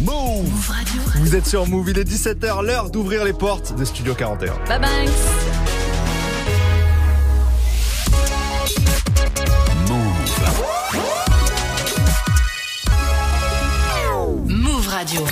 Move Radio. Vous êtes sur Move, il est 17h, l'heure d'ouvrir les portes de Studio 41. Bye bye. Move Radio.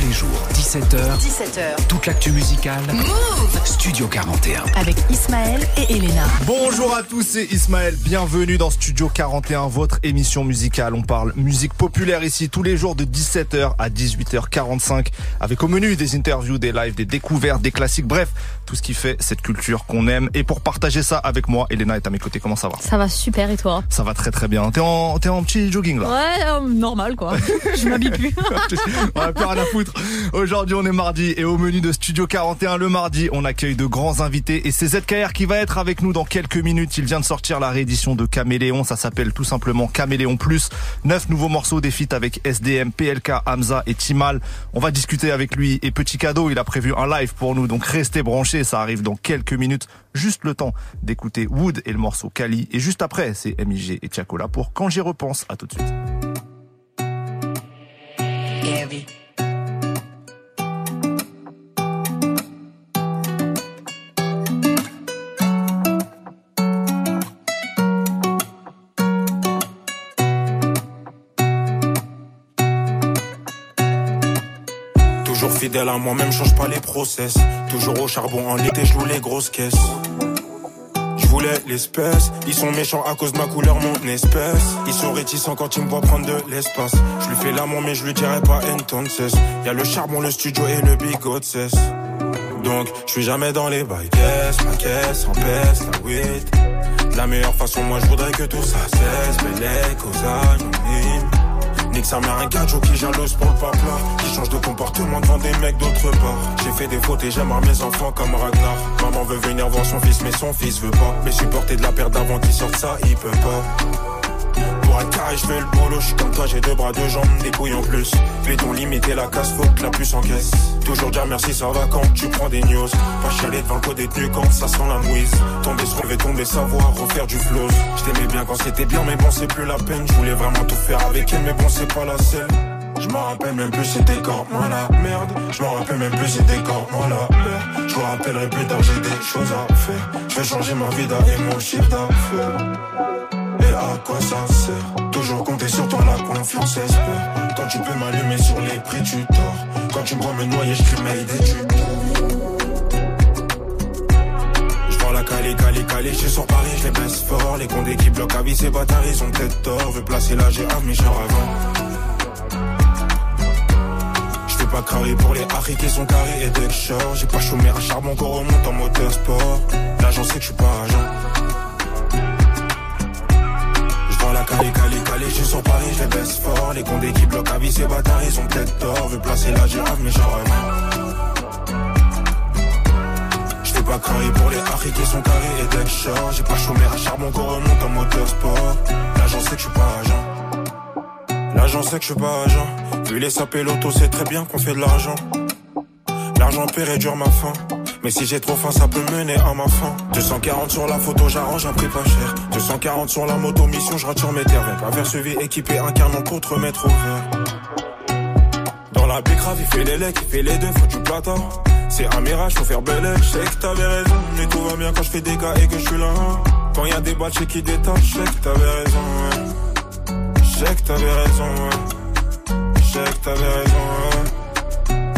Tous les jours, 17h, 17h. toute l'actu musicale. Move Studio 41. avec Ismaël et Elena. Bonjour à tous, c'est Ismaël. Bienvenue dans Studio 41, votre émission musicale. On parle musique populaire ici tous les jours de 17h à 18h45 avec au menu des interviews, des lives, des découvertes, des classiques. Bref, tout ce qui fait cette culture qu'on aime. Et pour partager ça avec moi, Elena est à mes côtés. Comment ça va? Ça va super et toi? Ça va très très bien. T'es en, t'es en petit jogging là? Ouais, euh, normal quoi. Je m'habille plus. on a plus rien à foutre. Aujourd'hui, on est mardi et au menu de Studio 41 le mardi, on accueille de grands invités et c'est ZKR qui va être avec nous dans quelques minutes. Il vient de sortir la réédition de Caméléon, ça s'appelle tout simplement Caméléon Plus. Neuf nouveaux morceaux des feats avec SDM, PLK, Hamza et Timal. On va discuter avec lui et petit cadeau, il a prévu un live pour nous, donc restez branchés, ça arrive dans quelques minutes. Juste le temps d'écouter Wood et le morceau Kali et juste après, c'est MIG et Tiakola pour Quand j'y repense. À tout de suite. Fidèle à moi-même, change pas les process. Toujours au charbon en été, je loue les grosses caisses. Je voulais l'espèce, ils sont méchants à cause de ma couleur, mon espèce. Ils sont réticents quand ils me voient prendre de l'espace. Je lui fais l'amour, mais je lui dirai pas entonces. Y a le charbon, le studio et le bigot cesse. Donc, je suis jamais dans les bails. Caisse, ma caisse, en peste, la weed. La meilleure façon, moi je voudrais que tout ça cesse. Bellec, aux anonymes. Nique sa mère un gadjo qui jalouse pour le papa Qui change de comportement devant des mecs d'autre part. J'ai fait des fautes et j'aimerais mes enfants comme Ragnar. Maman veut venir voir son fils mais son fils veut pas. Mais supporter de la perte d'avant qui sorte ça il peut pas Pour être carré je fais le boulot Je suis comme toi j'ai deux bras deux jambes des couilles en plus. Béton limité la casse faut que la puce en caisse Toujours dire merci ça va quand tu prends des news. Pas chialer devant le code détenu quand ça sent la mouise. Tomber se relever tomber savoir refaire du flow. Je t'aimais bien quand c'était bien mais bon c'est plus la peine. Je voulais vraiment tout faire avec elle mais bon c'est pas la seule. Je m'en rappelle même plus c'était quand moi la merde. Je m'en rappelle même plus c'était quand moi la merde. Je me rappellerai plus tard j'ai des choses à faire. Je vais changer ma vida et mon chiffre d'affaires Et à quoi ça sert Toujours compter sur toi la confiance espère. Quand tu peux m'allumer sur les prix tu tords Quand tu me vois me noyer je crie Mayday tu Je vois la calée, calée, calée, je sur Paris, je les baisse fort. Les condés qui bloquent à vie, ces bâtards, ils ont peut-être tort. Veux placer la GA, mais je avant. Pas carré pour les harris qui sont carrés et deck J'ai pas chômé à charbon qu'on remonte en moteur sport. Sait que je suis pas agent Calée, calée, calée, je suis sur Paris, je les baisse fort. Les condés qui bloquent à vie, ces bâtards, ils ont peut-être tort. Veux placer la GA, mais je avant Je fais pas carré pour les harris qui sont carrés et deck short. J'ai pas chômé à charbon qu'on remonte en moteur sport. L'agent sait que je suis pas agent. L'agent sait que je suis pas agent. Vu les sapés l'auto c'est très bien qu'on fait de l'argent. L'argent peut réduire ma faim mais si j'ai trop faim, ça peut mener à ma fin. 240 sur la photo, j'arrange un prix pas cher. 240 sur la moto, mission, je rature mes terres. Vers suivi, équipé, un canon pour te remettre au vert. Dans la bécrave, il fait les lecs, il fait les deux, faut du plata. C'est un mirage, faut faire belle Je sais que t'avais raison, mais tout va bien quand je fais des gars et que je suis là. Quand y a des balles, qui détachent, je sais que t'avais raison, ouais. Je sais que t'avais raison, ouais. Je sais que t'avais raison, ouais.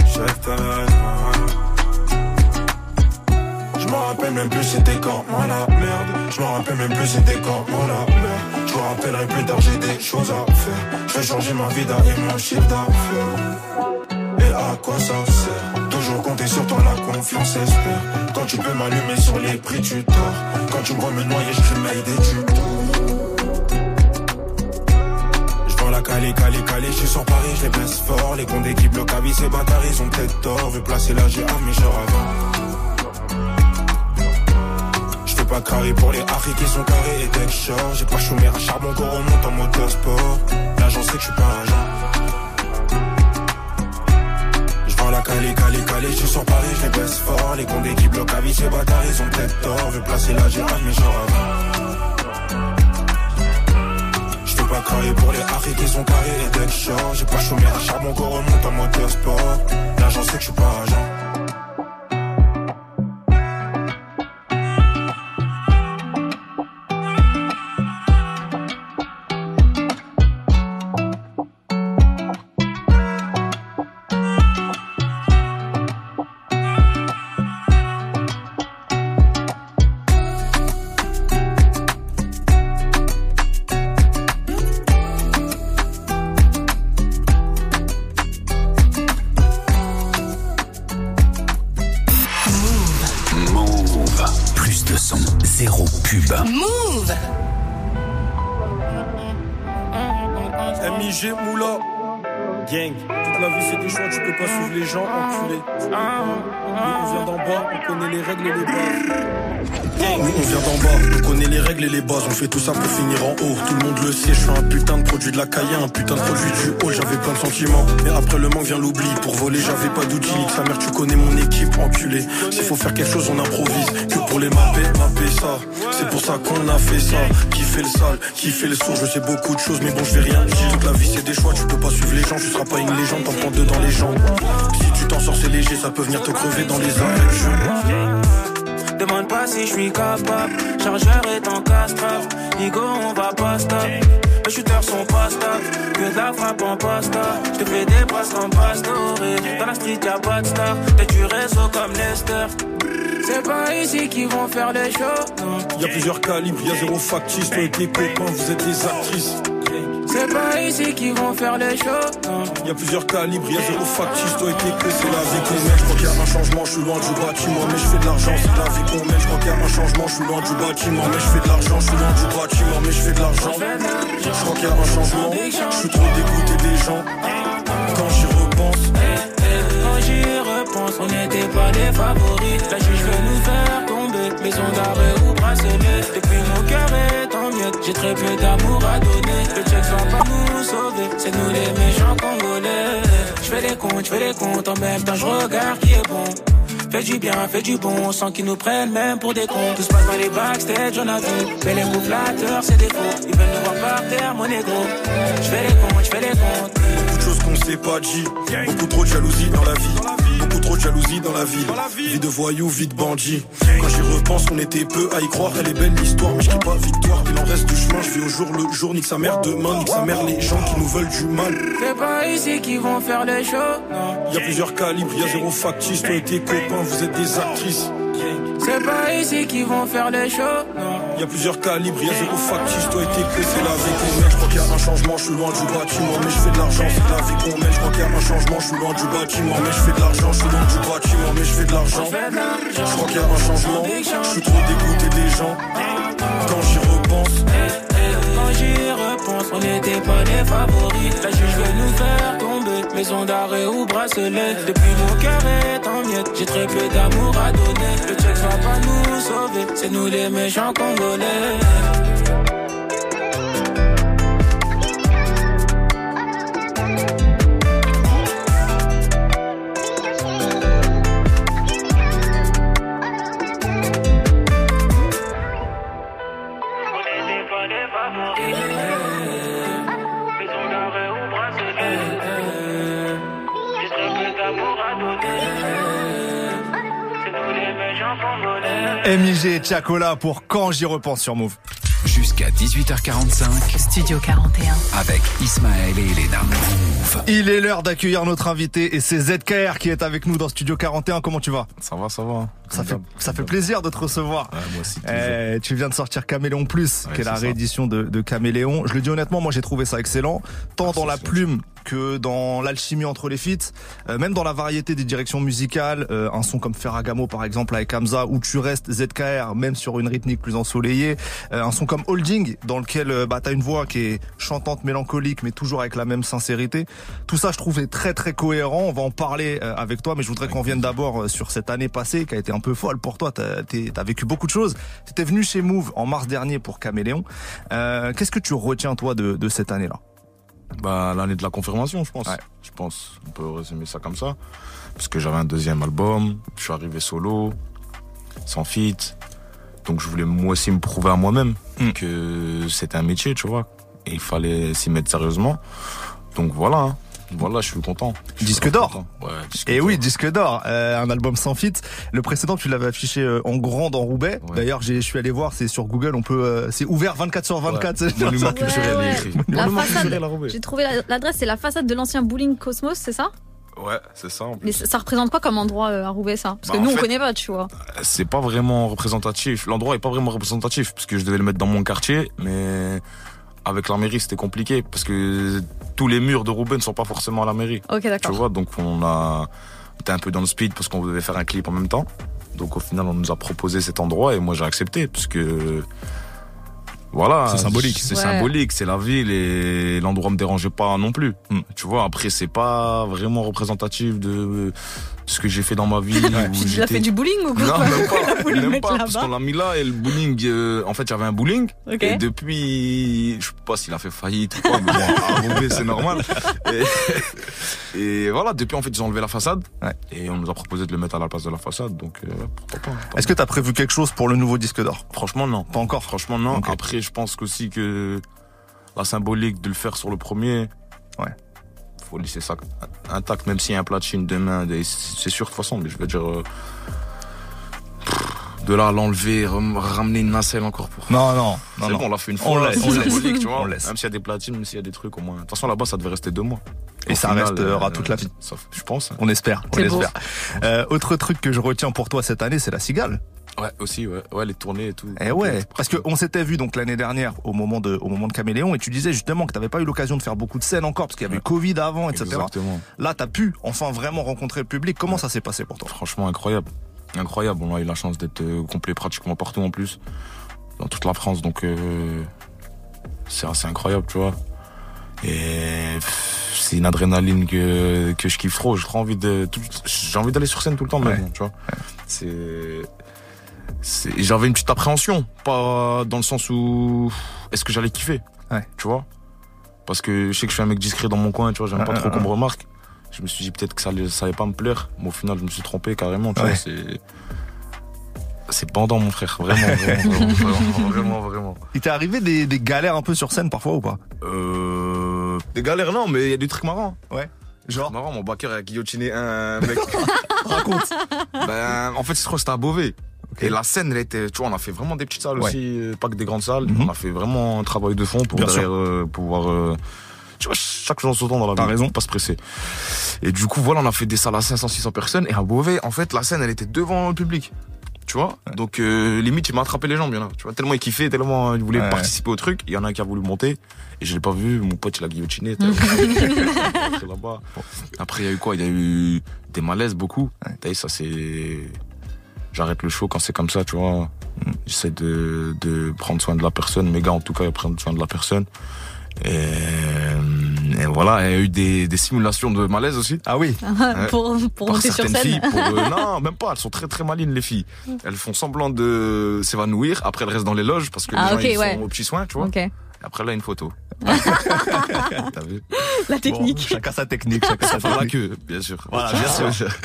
Je sais que t'avais raison, ouais. Rappelle même plus c'était quand. Moi la merde. Je m'en rappelle même plus c'était quand. Moi la merde. Je me rappellerai plus tard j'ai des choses à faire. Je vais changer ma vida et mon chiffre d'affaires. Et à quoi ça sert? Toujours compter sur toi la confiance espère. Quand tu peux m'allumer sur les prix tu tords. Quand tu me me noyer je crie Mayday tu Je vois la calée, calée, calée, je suis sur Paris, je les baisse fort. Les condés qui bloquent à vie, ces bâtards, ils ont peut-être tort Veux placer la GA, mais je avant pas carré pour les harris qui sont carrés. Et deck J'ai pas chômé à charbon qu'on remonte en moteur sport. L'agent sait que je suis pas agent Je vends la calée, calée, calée, je suis sur Paris, je les baisse fort. Les condés qui bloquent à vie, ces bâtards, ils ont peut-être tort. Veux placer la GA, mais je avant Je fais pas carré pour les harris qui sont carrés. Et deck J'ai pas chômé à charbon qu'on remonte en mode MIG fait tout ça pour finir en haut. Tout le monde le sait, je suis un putain de produit de la caille, un putain de produit du haut, j'avais plein de sentiments. Mais après le manque vient l'oubli, pour voler j'avais pas d'outils. Sa mère tu connais mon équipe, enculé. S'il faut faire quelque chose on improvise, que pour les mapper, mapper ça. C'est pour ça qu'on a fait ça. Qui fait le sale, qui fait le sourd, je sais beaucoup de choses, mais bon je vais rien dire. La vie c'est des choix, tu peux pas suivre les gens, tu seras pas une légende, t'en prends deux dans les jambes. Si tu t'en sors c'est léger, ça peut venir te crever dans les arrêts. Demande pas si je suis capable. Chargeur est en castrave. Nigo, on va pas stop. Les shooters sont pas stable. Que de la frappe en pasta. Je te fais des passes en pastoré. Dans la street, y'a pas de star. T'es du réseau comme Lester. C'est pas ici qu'ils vont faire les shows. Y'a plusieurs calibres, y'a zéro factice. Toi et tes copains, vous êtes des actrices. C'est pas ici qu'ils vont faire les choses. Y a plusieurs calibres, y a zéro factice, toi et tes que c'est la vie qu'on mène. Je crois qu'il y a un changement, je suis loin du bâtiment, mais je fais de l'argent, c'est la vie qu'on mène. Je crois qu'il y a un changement, je suis loin du bâtiment, mais je fais de l'argent, je suis loin du bâtiment, mais je fais de l'argent. Je crois qu'il y a un changement, je suis trop dégoûté des gens. Quand j'y repense, quand j'y repense, on n'était pas les favoris. La juge veut nous faire maison d'arrêt ou bracelet. Depuis mon cœur est en miettes, j'ai très peu d'amour à donner. Le check va pas nous sauver, c'est nous les méchants congolais. Je fais les comptes, je fais les comptes, en même temps je regarde qui est bon. Fais du bien, fais du bon, sans qu'ils nous prennent même pour des cons. Tout se passe dans les backstage, on a vu. Mais les mots flatteurs, c'est des faux. Ils veulent nous voir par terre, mon ego. Je fais les comptes, je fais les comptes. Beaucoup de choses qu'on s'est pas dit. Beaucoup trop de jalousie dans la vie. Beaucoup trop de jalousie dans la ville. Vie de voyou, vie de bandit. Quand j'y repense, on était peu à y croire. Elle est belle l'histoire, mais je pas victoire. Il en reste du chemin, je vais au jour le jour. Nique sa mère demain, nique sa mère les gens qui nous veulent du mal. C'est pas ici qu'ils vont faire les shows. Y a plusieurs calibres, y a zéro factice. Toi et tes copains, vous êtes des actrices. C'est pas ici qu'ils vont faire les shows. Y a plusieurs calibres, y a zéro factice. Toi et tes que c'est la vie qu'on mène. Je crois qu'il y a un changement, je suis loin du bâtiment, mais je fais de l'argent, c'est la vie qu'on mène. Je crois qu'il y a un changement, je suis loin du bâtiment, mais je fais de l'argent, je suis loin du bâtiment, mais je fais de l'argent. Je crois qu'il y a un changement, je suis trop dégoûté des gens. Quand j'y repense, quand j'y repense, on n'était pas les favoris. La juge veut nous faire maison d'arrêt ou bracelet. Depuis mon cœur est en miettes, j'ai très peu d'amour à donner. Le check va pas nous sauver, c'est nous les méchants congolais. MIG et Chacola pour quand j'y repense sur Move. Jusqu'à 18h45. Studio 41. Avec Ismaël et Elena. Move. Il est l'heure d'accueillir notre invité et c'est ZKR qui est avec nous dans Studio 41. Comment tu vas? Ça va, ça va. Ça fait, ça fait plaisir de te recevoir. Ouais, moi aussi. Eh, tu viens de sortir Caméléon Plus, Ouais, qui est la ça. réédition de, de Caméléon. Je le dis honnêtement, moi j'ai trouvé ça excellent, tant Ah, dans la plume que dans l'alchimie entre les feats, euh, même dans la variété des directions musicales, euh, un son comme Ferragamo par exemple avec Hamza, où tu restes ZKR, même sur une rythmique plus ensoleillée, Euh, un son comme Holding, dans lequel euh, bah, t'as une voix qui est chantante, mélancolique, mais toujours avec la même sincérité. Tout ça, je trouvais très très cohérent. On va en parler euh, avec toi, mais je voudrais qu'on vienne d'abord euh, sur cette année passée qui a été un peu folle pour toi. T'as t'as vécu beaucoup de choses. T'étais venu chez Move en mars dernier pour Caméléon. Euh, Qu'est-ce que tu retiens toi de, de cette année-là? Bah, l'année de la confirmation, je pense. Ouais. Je pense, on peut résumer ça comme ça. Parce que j'avais un deuxième album, je suis arrivé solo, sans feat. Donc je voulais moi aussi me prouver à moi-même Mm. que c'était un métier, tu vois. Et il fallait s'y mettre sérieusement. Donc voilà, hein. Voilà, je suis content. Je Disque d'or. Ouais, disque Et oui, disque d'or, euh, un album sans fit. Le précédent, tu l'avais affiché euh, en grand dans Roubaix. Ouais. D'ailleurs, j'ai- je suis allé voir, c'est sur Google, on peut, euh, c'est ouvert 24 sur 24. Ouais. c'est- Monument Ouais, culturel, il ouais. est écrit. La façade. J'ai trouvé la- l'adresse, c'est la façade de l'ancien bowling Cosmos, c'est ça? Ouais, c'est ça. en plus. Mais ça, ça représente quoi comme endroit euh, à Roubaix, ça? Parce Bah, que en nous, on connaît pas, tu vois. c'est pas vraiment représentatif. L'endroit est pas vraiment représentatif parce que je devais le mettre dans mon quartier, mais avec la mairie c'était compliqué parce que tous les murs de Roubaix ne sont pas forcément à la mairie. Ok, Tu d'accord. vois, donc on a été un peu dans le speed parce qu'on devait faire un clip en même temps. Donc au final on nous a proposé cet endroit et moi j'ai accepté parce que Voilà. C'est symbolique. C'est Ouais. symbolique, c'est la ville et l'endroit me dérangeait pas non plus. Hmm. Tu vois, après, c'est pas vraiment représentatif de ce que j'ai fait dans ma vie. Tu j'étais- fait du bowling ou quoi Non, même pas. même pas, parce qu'on l'a mis là et le bowling, euh, en fait, il y avait un bowling. Ok. Et depuis, je sais pas s'il a fait faillite ou quoi, mais bon, c'est normal. Et, et voilà, depuis, en fait, ils ont enlevé la façade. Ouais. Et on nous a proposé de le mettre à la place de la façade, donc euh, pourquoi pas. Est-ce que t'as prévu quelque chose pour le nouveau disque d'or? Franchement, non. Pas encore. Franchement, non. Après, je pense qu'aussi que la symbolique de le faire sur le premier. Ouais. Faut laisser ça intact, même s'il y a un platine demain. C'est sûr de toute façon, mais je veux dire. euh, de là à l'enlever, ramener une nacelle encore pour. Non, non, non, c'est non. bon, on l'a fait une On fois, laisse, on laisse. symbolique, tu vois. On laisse. Même s'il y a des platines, même s'il y a des trucs au moins. De toute façon, là-bas, ça devait rester deux mois. Et Au ça final, restera euh, toute la vie. ça- je pense. hein. On espère, on espère. Euh, autre truc que je retiens pour toi cette année, c'est la cigale. Ouais, aussi, ouais. Ouais, les tournées et tout. Eh ouais, parce que on s'était vu donc l'année dernière au moment de au moment de Caméléon et tu disais justement que t'avais pas eu l'occasion de faire beaucoup de scènes encore parce qu'il y avait Ouais. Covid avant, etc. Exactement. Là, t'as pu enfin vraiment rencontrer le public. Comment ça s'est passé pour toi? Franchement, incroyable. Incroyable. On a eu la chance d'être euh, complet pratiquement partout en plus. Dans toute la France. Donc, euh, c'est assez incroyable, tu vois. Et c'est une adrénaline que, que je kiffe trop. J'ai envie de, j'ai envie d'aller sur scène tout le temps maintenant, tu vois. C'est, j'avais une petite appréhension. Pas dans le sens où, est-ce que j'allais kiffer? Ouais. Tu vois? Parce que je sais que je suis un mec discret dans mon coin, tu vois, j'aime Ouais, pas ouais, trop qu'on ouais. me remarque. Je me suis dit peut-être que ça allait, ça allait pas me plaire, mais au final, je me suis trompé carrément, tu Ouais. vois, c'est, c'est pendant mon frère, vraiment, vraiment, vraiment, vraiment, vraiment, vraiment. Il t'est arrivé des, des galères un peu sur scène parfois ou pas? Euh, des galères, non, mais il y a des trucs marrants. Genre, Marrant, mon backer a guillotiné un mec. raconte. ben, en fait, je crois que c'était à Beauvais. Et la scène, elle était, tu vois, on a fait vraiment des petites salles Ouais. aussi, euh, pas que des grandes salles. Mhm. On a fait vraiment un travail de fond pour derrière euh, pouvoir, euh, tu vois, chaque chose en son temps dans la T'as vie. raison. Pas se presser. Et du coup, voilà, on a fait des salles à 500, 600 personnes. Et à Beauvais, en fait, la scène, elle était devant le public. Tu vois? Donc, euh, limite, il m'a attrapé les jambes, il y en a. Tu vois, tellement il kiffait, tellement il voulait Ouais. participer au truc. Il y en a un qui a voulu monter. Et je l'ai pas vu. Mon pote, il a guillotiné. Après, là-bas. Après, il y a eu quoi? Il y a eu des malaises, beaucoup. T'as vu, ça, c'est. J'arrête le show quand c'est comme ça, tu vois. J'essaie de, de prendre soin de la personne. Mes gars, en tout cas, ils prennent soin de la personne. Et, et voilà, il y a eu des, des simulations de malaise aussi. Ah oui. pour pour Par monter sur scène. filles, pour, euh, non, même pas, elles sont très très malines les filles. Elles font semblant de s'évanouir, après elles restent dans les loges parce que Ah, les gens ok, ils ouais. sont aux petits soins, tu vois. Ok. Et après là, une photo. T'as vu La Bon, technique. chacun sa technique, chacun sa technique. queue, bien sûr. Voilà, bien sûr.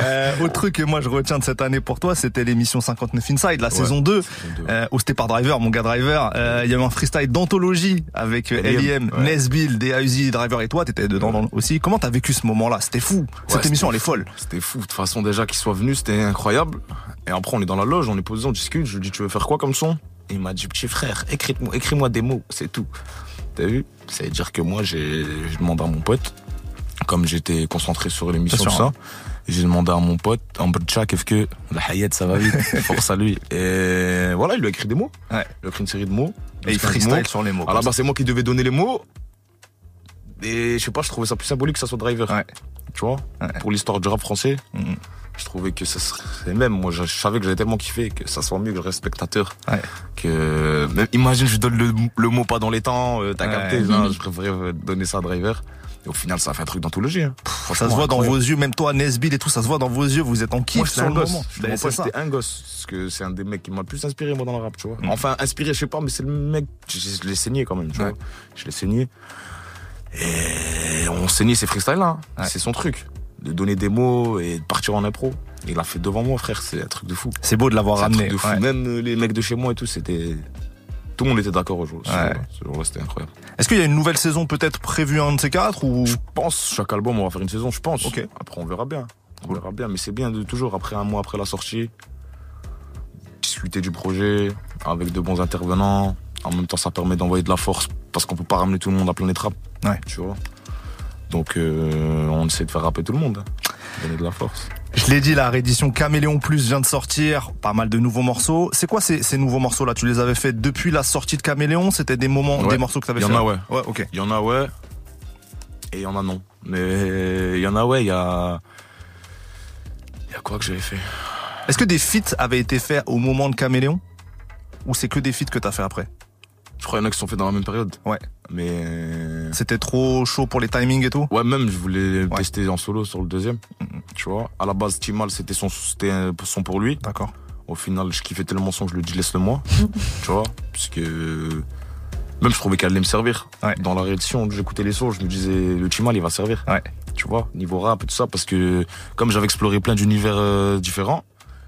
Euh, autre truc que moi je retiens de cette année pour toi, c'était l'émission 59 Inside, la saison 2. Euh, hosté par Driver, mon gars Driver, Euh, il y avait un freestyle d'anthologie avec euh, L.I.M., ouais. Nesbill, DAUZ, Driver et toi, t'étais dedans dans- aussi. Comment t'as vécu ce moment-là? C'était fou. Cette Ouais, émission, c'était elle est folle. C'était fou. De toute façon, déjà qu'il soit venu, c'était incroyable. Et après, on est dans la loge, on est posé, on discute. Je lui dis, tu veux faire quoi comme son? Et il m'a dit, petit frère, écris-moi écris des mots, c'est tout. T'as vu? Ça veut dire que moi, j'ai demandé à mon pote, comme j'étais concentré sur l'émission, tout ça, j'ai demandé à mon pote, en qu'est-ce que la hayat, ça va vite, force à lui. Et voilà, il lui a écrit des mots. Ouais. Il a écrit une série de mots. Et il 15 freestyle sur les mots. La base, c'est moi qui devais donner les mots. Et je sais pas, je trouvais ça plus symbolique que ça soit Driver. Ouais. Tu vois? Ouais. Pour l'histoire du rap français, Mhm. Je trouvais que ça serait même. Moi, je, savais que j'avais tellement kiffé que ça soit mieux que je reste spectateur. Ouais. Que même, imagine, je donne le, le mot pas dans les temps. euh, T'as Ouais. capté Je préférais donner ça à Driver. Et au final, ça a fait un truc d'anthologie. Hein. Ça se voit dans vos yeux, même toi, Nesbill et tout, ça se voit dans vos yeux, vous êtes en kiff sur le gosse. moment. Je ça. j'étais un gosse. Parce que c'est un des mecs qui m'a le plus inspiré, moi, dans le rap, tu vois. Mm. Enfin, inspiré, je sais pas, mais c'est le mec, je, je l'ai saigné quand même, tu Ouais. vois. Je l'ai saigné. Et on saignait ses freestyles là. Ouais. C'est son truc. De donner des mots et de partir en impro. Il l'a fait devant moi, frère. C'est un truc de fou. C'est beau de l'avoir un ramené. truc de fou. ouais. Même euh, les mecs de chez moi et tout, c'était. Tout le monde était d'accord au jour. Ce Ouais. Ce jour-là, c'était incroyable. Est-ce qu'il y a une nouvelle saison peut-être prévue un de ces quatre ou? Je pense, chaque album, on va faire une saison, je pense. Ok. Après, on verra bien. On verra bien. Mais c'est bien de toujours, après un mois après la sortie, discuter du projet avec de bons intervenants. En même temps, ça permet d'envoyer de la force parce qu'on peut pas ramener tout le monde à Planète Rap. Ouais. Tu vois. Donc, euh, on essaie de faire rapper tout le monde. Donner de la force. Je l'ai dit, la réédition Caméléon Plus vient de sortir, pas mal de nouveaux morceaux. C'est quoi ces, ces nouveaux morceaux-là? Tu les avais fait depuis la sortie de Caméléon? C'était des moments, Ouais. des morceaux que tu avais Il y fait en a, ouais. Ouais, ok. Il y en a, ouais. Et il y en a, non. Mais il y en a, ouais. Il y a. Il y a quoi que j'avais fait? Est-ce que des feats avaient été faits au moment de Caméléon? Ou c'est que des feats que t'as fait après? Je crois qu'il y en a qui sont faits dans la même période. Ouais. Mais. C'était trop chaud pour les timings et tout? Ouais, même, je voulais Ouais. tester en solo sur le deuxième. Tu vois. À la base, Timal, c'était son, c'était son pour lui. D'accord. Au final, je kiffais tellement son que je lui ai dit laisse-le moi. tu vois. Puisque. Même je trouvais qu'elle allait me servir. Ouais. Dans la réaction, j'écoutais les sons, je me disais le Timal, il va servir. Ouais. Tu vois. Niveau rap et tout ça. Parce que, comme j'avais exploré plein d'univers euh, différents,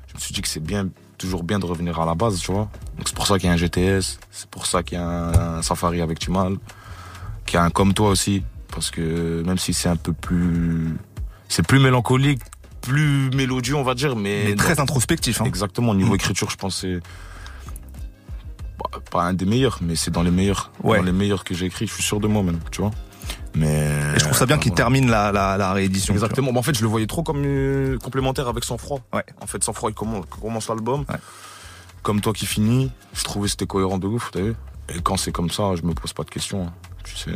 je me suis dit que c'est bien, toujours bien de revenir à la base, tu vois. Donc c'est pour ça qu'il y a un GTS, c'est pour ça qu'il y a un, un Safari avec Timal, qu'il y a un comme toi aussi, parce que même si c'est un peu plus, c'est plus mélancolique, plus mélodieux, on va dire, mais, Mais très introspectif. Hein. exactement. Au niveau écriture, je pense que c'est bah, pas un des meilleurs, mais c'est dans les meilleurs, Ouais. dans les meilleurs que j'ai écrit. Je suis sûr de moi même, tu vois. Mais Et je trouve ça bien qu'il termine la, la, la réédition. Exactement. Bah, en fait, je le voyais trop comme euh, complémentaire avec Sang Froid. Ouais. En fait, Sang Froid, il commence, commence l'album. Ouais. Comme toi qui finis, je trouvais que c'était cohérent de ouf, t'as vu Et quand c'est comme ça, je me pose pas de questions. hein. Tu sais.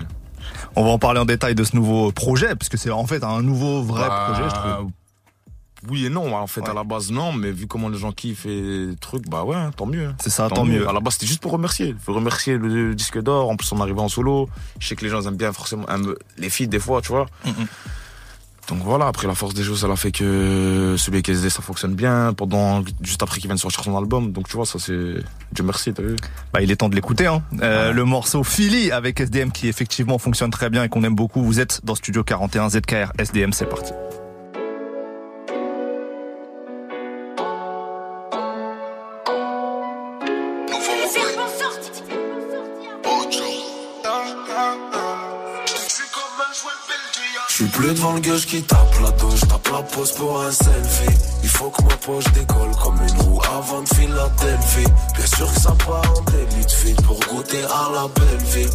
On va en parler en détail de ce nouveau projet, parce que c'est en fait un nouveau vrai Bah, projet, je trouve. Oui et non. En fait, Ouais. à la base, non. Mais vu comment les gens kiffent et trucs, bah ouais, tant mieux. hein. C'est ça, tant, mieux. À la base, c'était juste pour remercier. Faut remercier le disque d'or. En plus, on arrivait en solo. Je sais que les gens aiment bien forcément aiment les filles des fois, tu vois. Mhm. Donc voilà, après la force des choses, ça l'a fait que celui avec SD, ça fonctionne bien. Pendant, juste après qu'il vient de sortir son album. Donc tu vois, ça c'est. Dieu merci, t'as vu Bah, il est temps de l'écouter. Hein. Euh, Ouais. Le morceau Philly avec SDM qui effectivement fonctionne très bien et qu'on aime beaucoup. Vous êtes dans Studio 41 ZKR SDM, c'est parti. Suis plus devant le gueule qui tape la douche, tape la pose pour un selfie. Il faut que ma poche décolle comme une roue avant de Philadelphie. Bien sûr que ça part en délit de fil pour goûter à la belle vie.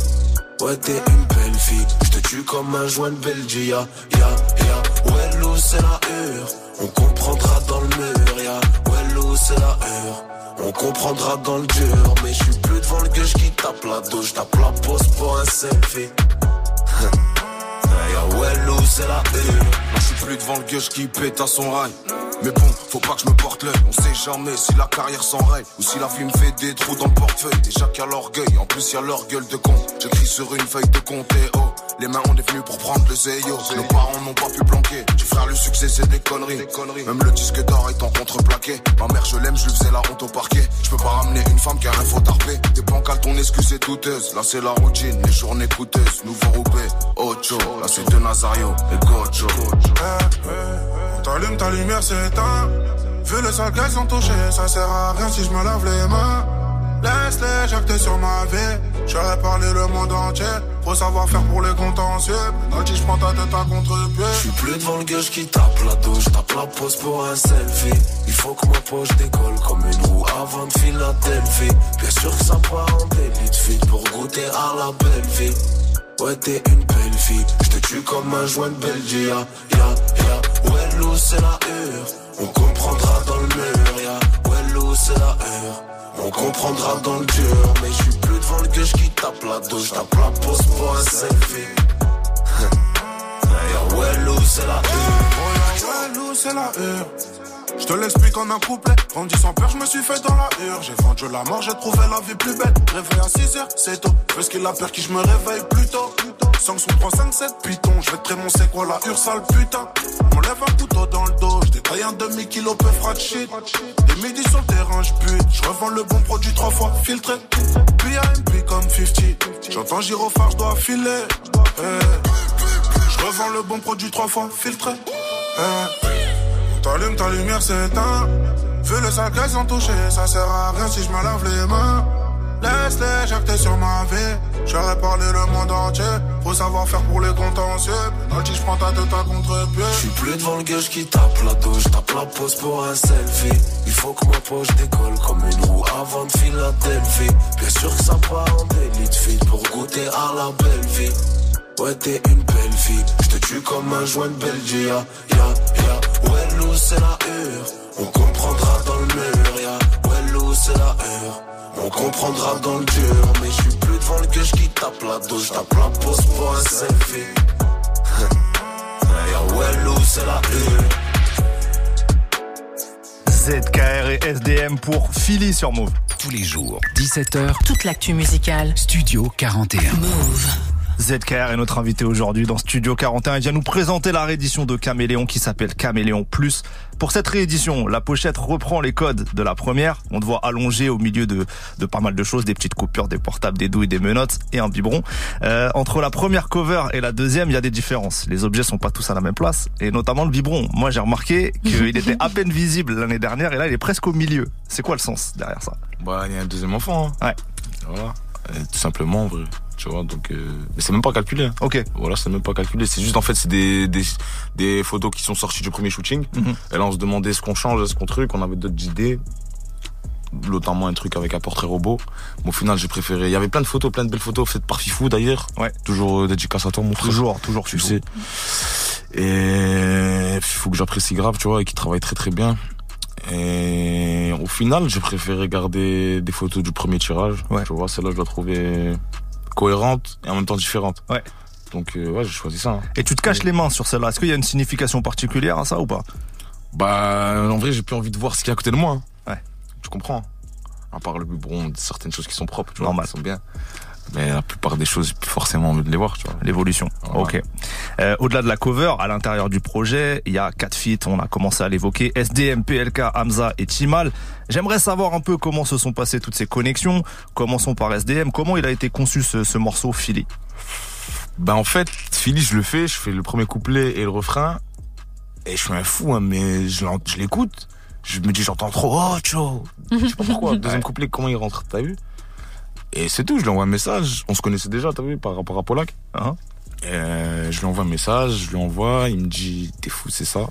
Ouais, t'es une belle fille, je te tue comme un joint de Belgique. Ya, ya, ya, ouais, l'eau c'est la hure. On comprendra dans le mur, ya. Ouais, l'eau c'est la hure. On comprendra dans le dur, mais je suis plus devant le gueule qui tape la douche, tape la pose pour un selfie. Ouais, l'eau c'est la hure. Moi, je suis plus devant le gueule qui pète à son rail. Mais bon, faut pas que je me porte l'œil. On sait jamais si la carrière s'enraye ou si la vie me fait des trous dans le portefeuille. Et chacun l'orgueil, en plus y a leur gueule de con. J'écris sur une feuille de compte et oh. Les mains on est venu pour prendre le zéyo. Nos parents n'ont pas pu planquer. Tu frère, le succès c'est des conneries. Même le disque d'or étant contreplaqué. Ma mère, je l'aime, je lui faisais la honte au parquet. Je peux pas ramener une femme qui a rien faut tarper. Des pancales, ton excuse est douteuse. Là c'est la routine, les journées coûteuses. Nouveau roupé, Ocho. Là c'est de Nazario et Gocho. On t'allume, ta lumière s'éteint. Vu le sale qu'elles ont touché, ça sert à rien si je me lave les mains. Laisse-les jacter sur ma vie. J'aurais parlé le monde entier. Faut savoir faire pour les contentieux. Penalty, je prends ta tête à contre-pied. Je suis plus devant le gueule qui tape la douche, tape la pose pour un selfie. Il faut que ma poche décolle comme une roue avant de Philadelphie. Bien sûr que ça part en délit de fil pour goûter à la belle vie. Ouais, t'es une belle fille, je te tue comme un joint de Belgique. Ya, ya, ya. Ouais, l'eau c'est la hure. On comprendra dans le mur, ya. Ouais, l'eau c'est la hure. On comprendra dans le dur, mais je suis plus devant le gueule qui tape la douche, tape la pose pour un selfie. Ouais, l'eau c'est la. Ouais, nous, c'est la hure. Je te l'explique en un couplet. Grandi sans peur, je me suis fait dans la hure. J'ai vendu la mort, j'ai trouvé la vie plus belle. Réveil à 6 heures, c'est tôt. Parce qu'il a peur qui je me réveille plus tôt? Sanction 3, 5, 7, python. Je vais te mon c'est quoi la hure, sale putain. On lève un couteau dans le dos. Je détaille un demi-kilo, peu frat shit. Et midi sur le terrain, je revends le bon produit trois fois filtré. Puis AMP comme 50. J'entends gyrophare, je filer. Eh. Je revends le bon produit trois fois filtré. Eh. On t'allume, ta lumière s'éteint. Vu le sale ont touché, ça sert à rien si je me lave les mains. Laisse-les jacter sur ma vie. J'aurais parlé le monde entier. Faut savoir faire pour les contentieux. Penalty, je prends ta tête à contre-pied. Je suis plus devant le gueule qui tape la douche, tape la pose pour un selfie. Il faut que ma poche décolle comme une roue avant de Philadelphie. Bien sûr que ça part en délit de fil pour goûter à la belle vie. Ouais, t'es une belle fille, je te tue comme un joint de Belgique. Ya, ya, ya. Ouais, c'est la hure. On comprendra dans le mur, ya. Ouais, c'est la hure. On comprendra dans le dur, mais je suis plus devant le gueule qui tape la douche, tape la pose pour un selfie. C'est la hure. ZKR et SDM pour Philly sur Move. Tous les jours, 17h, Toute l'actu musicale. Studio 41. Move. ZKR est notre invité aujourd'hui dans Studio 41. Il vient nous présenter la réédition de Caméléon qui s'appelle Caméléon Plus. Pour cette réédition, la pochette reprend les codes de la première. On te voit allongé au milieu de, de pas mal de choses, des petites coupures, des portables, des douilles, des menottes et un biberon. Euh, entre la première cover et la deuxième, il y a des différences. Les objets sont pas tous à la même place et notamment le biberon. Moi, j'ai remarqué qu'il était à peine visible l'année dernière et là, il est presque au milieu. C'est quoi le sens derrière ça? Bah, il y a un deuxième enfant. Hein. Ouais. Voilà. Et tout simplement, en vrai. Tu vois, donc, euh, mais c'est même pas calculé. hein. Ok. Voilà, c'est même pas calculé. C'est juste, en fait, c'est des, des, des photos qui sont sorties du premier shooting. Mhm. Et là, on se demandait ce qu'on change, ce qu'on truc. On avait d'autres idées. Notamment un truc avec un portrait robot. Mais au final, j'ai préféré. Il y avait plein de photos, plein de belles photos faites par Fifou d'ailleurs. Ouais. Toujours euh, dédicace à toi, mon frère. Toujours, toujours, tu sais. Et faut que j'apprécie grave, tu vois, et qu'il travaille très très bien. Et au final, j'ai préféré garder des photos du premier tirage. Ouais. Tu vois, celle-là, je la trouvais cohérente et en même temps différente. Ouais. Donc, euh, ouais, j'ai choisi ça. hein. Et tu te caches les mains sur celle-là. Est-ce qu'il y a une signification particulière à ça ou pas? Bah, en vrai, j'ai plus envie de voir ce qu'il y a à côté de moi. hein. Ouais. Tu comprends À part le biberon, certaines choses qui sont propres, tu vois, Normal. qui sont bien. Mais la plupart des choses, j'ai plus forcément envie de les voir, tu vois. L'évolution. Ok. Euh, Au-delà de la cover, à l'intérieur du projet, il y a quatre feats. On a commencé à l'évoquer. SDM, PLK, Hamza et Timal. J'aimerais savoir un peu comment se sont passées toutes ces connexions. Commençons par SDM. Comment il a été conçu ce, ce morceau Philly? Bah en fait, Philly, je le fais, je fais le premier couplet et le refrain. Et je suis un fou, hein, mais je l'écoute. Je me dis, j'entends trop, oh, Joe. Je sais pas pourquoi. Deuxième couplet, comment il rentre, t'as vu? Et c'est tout, je lui envoie un message. On se connaissait déjà, t'as vu, par rapport à Polak. Hein euh, je lui envoie un message, je lui envoie, il me dit, t'es fou, c'est ça.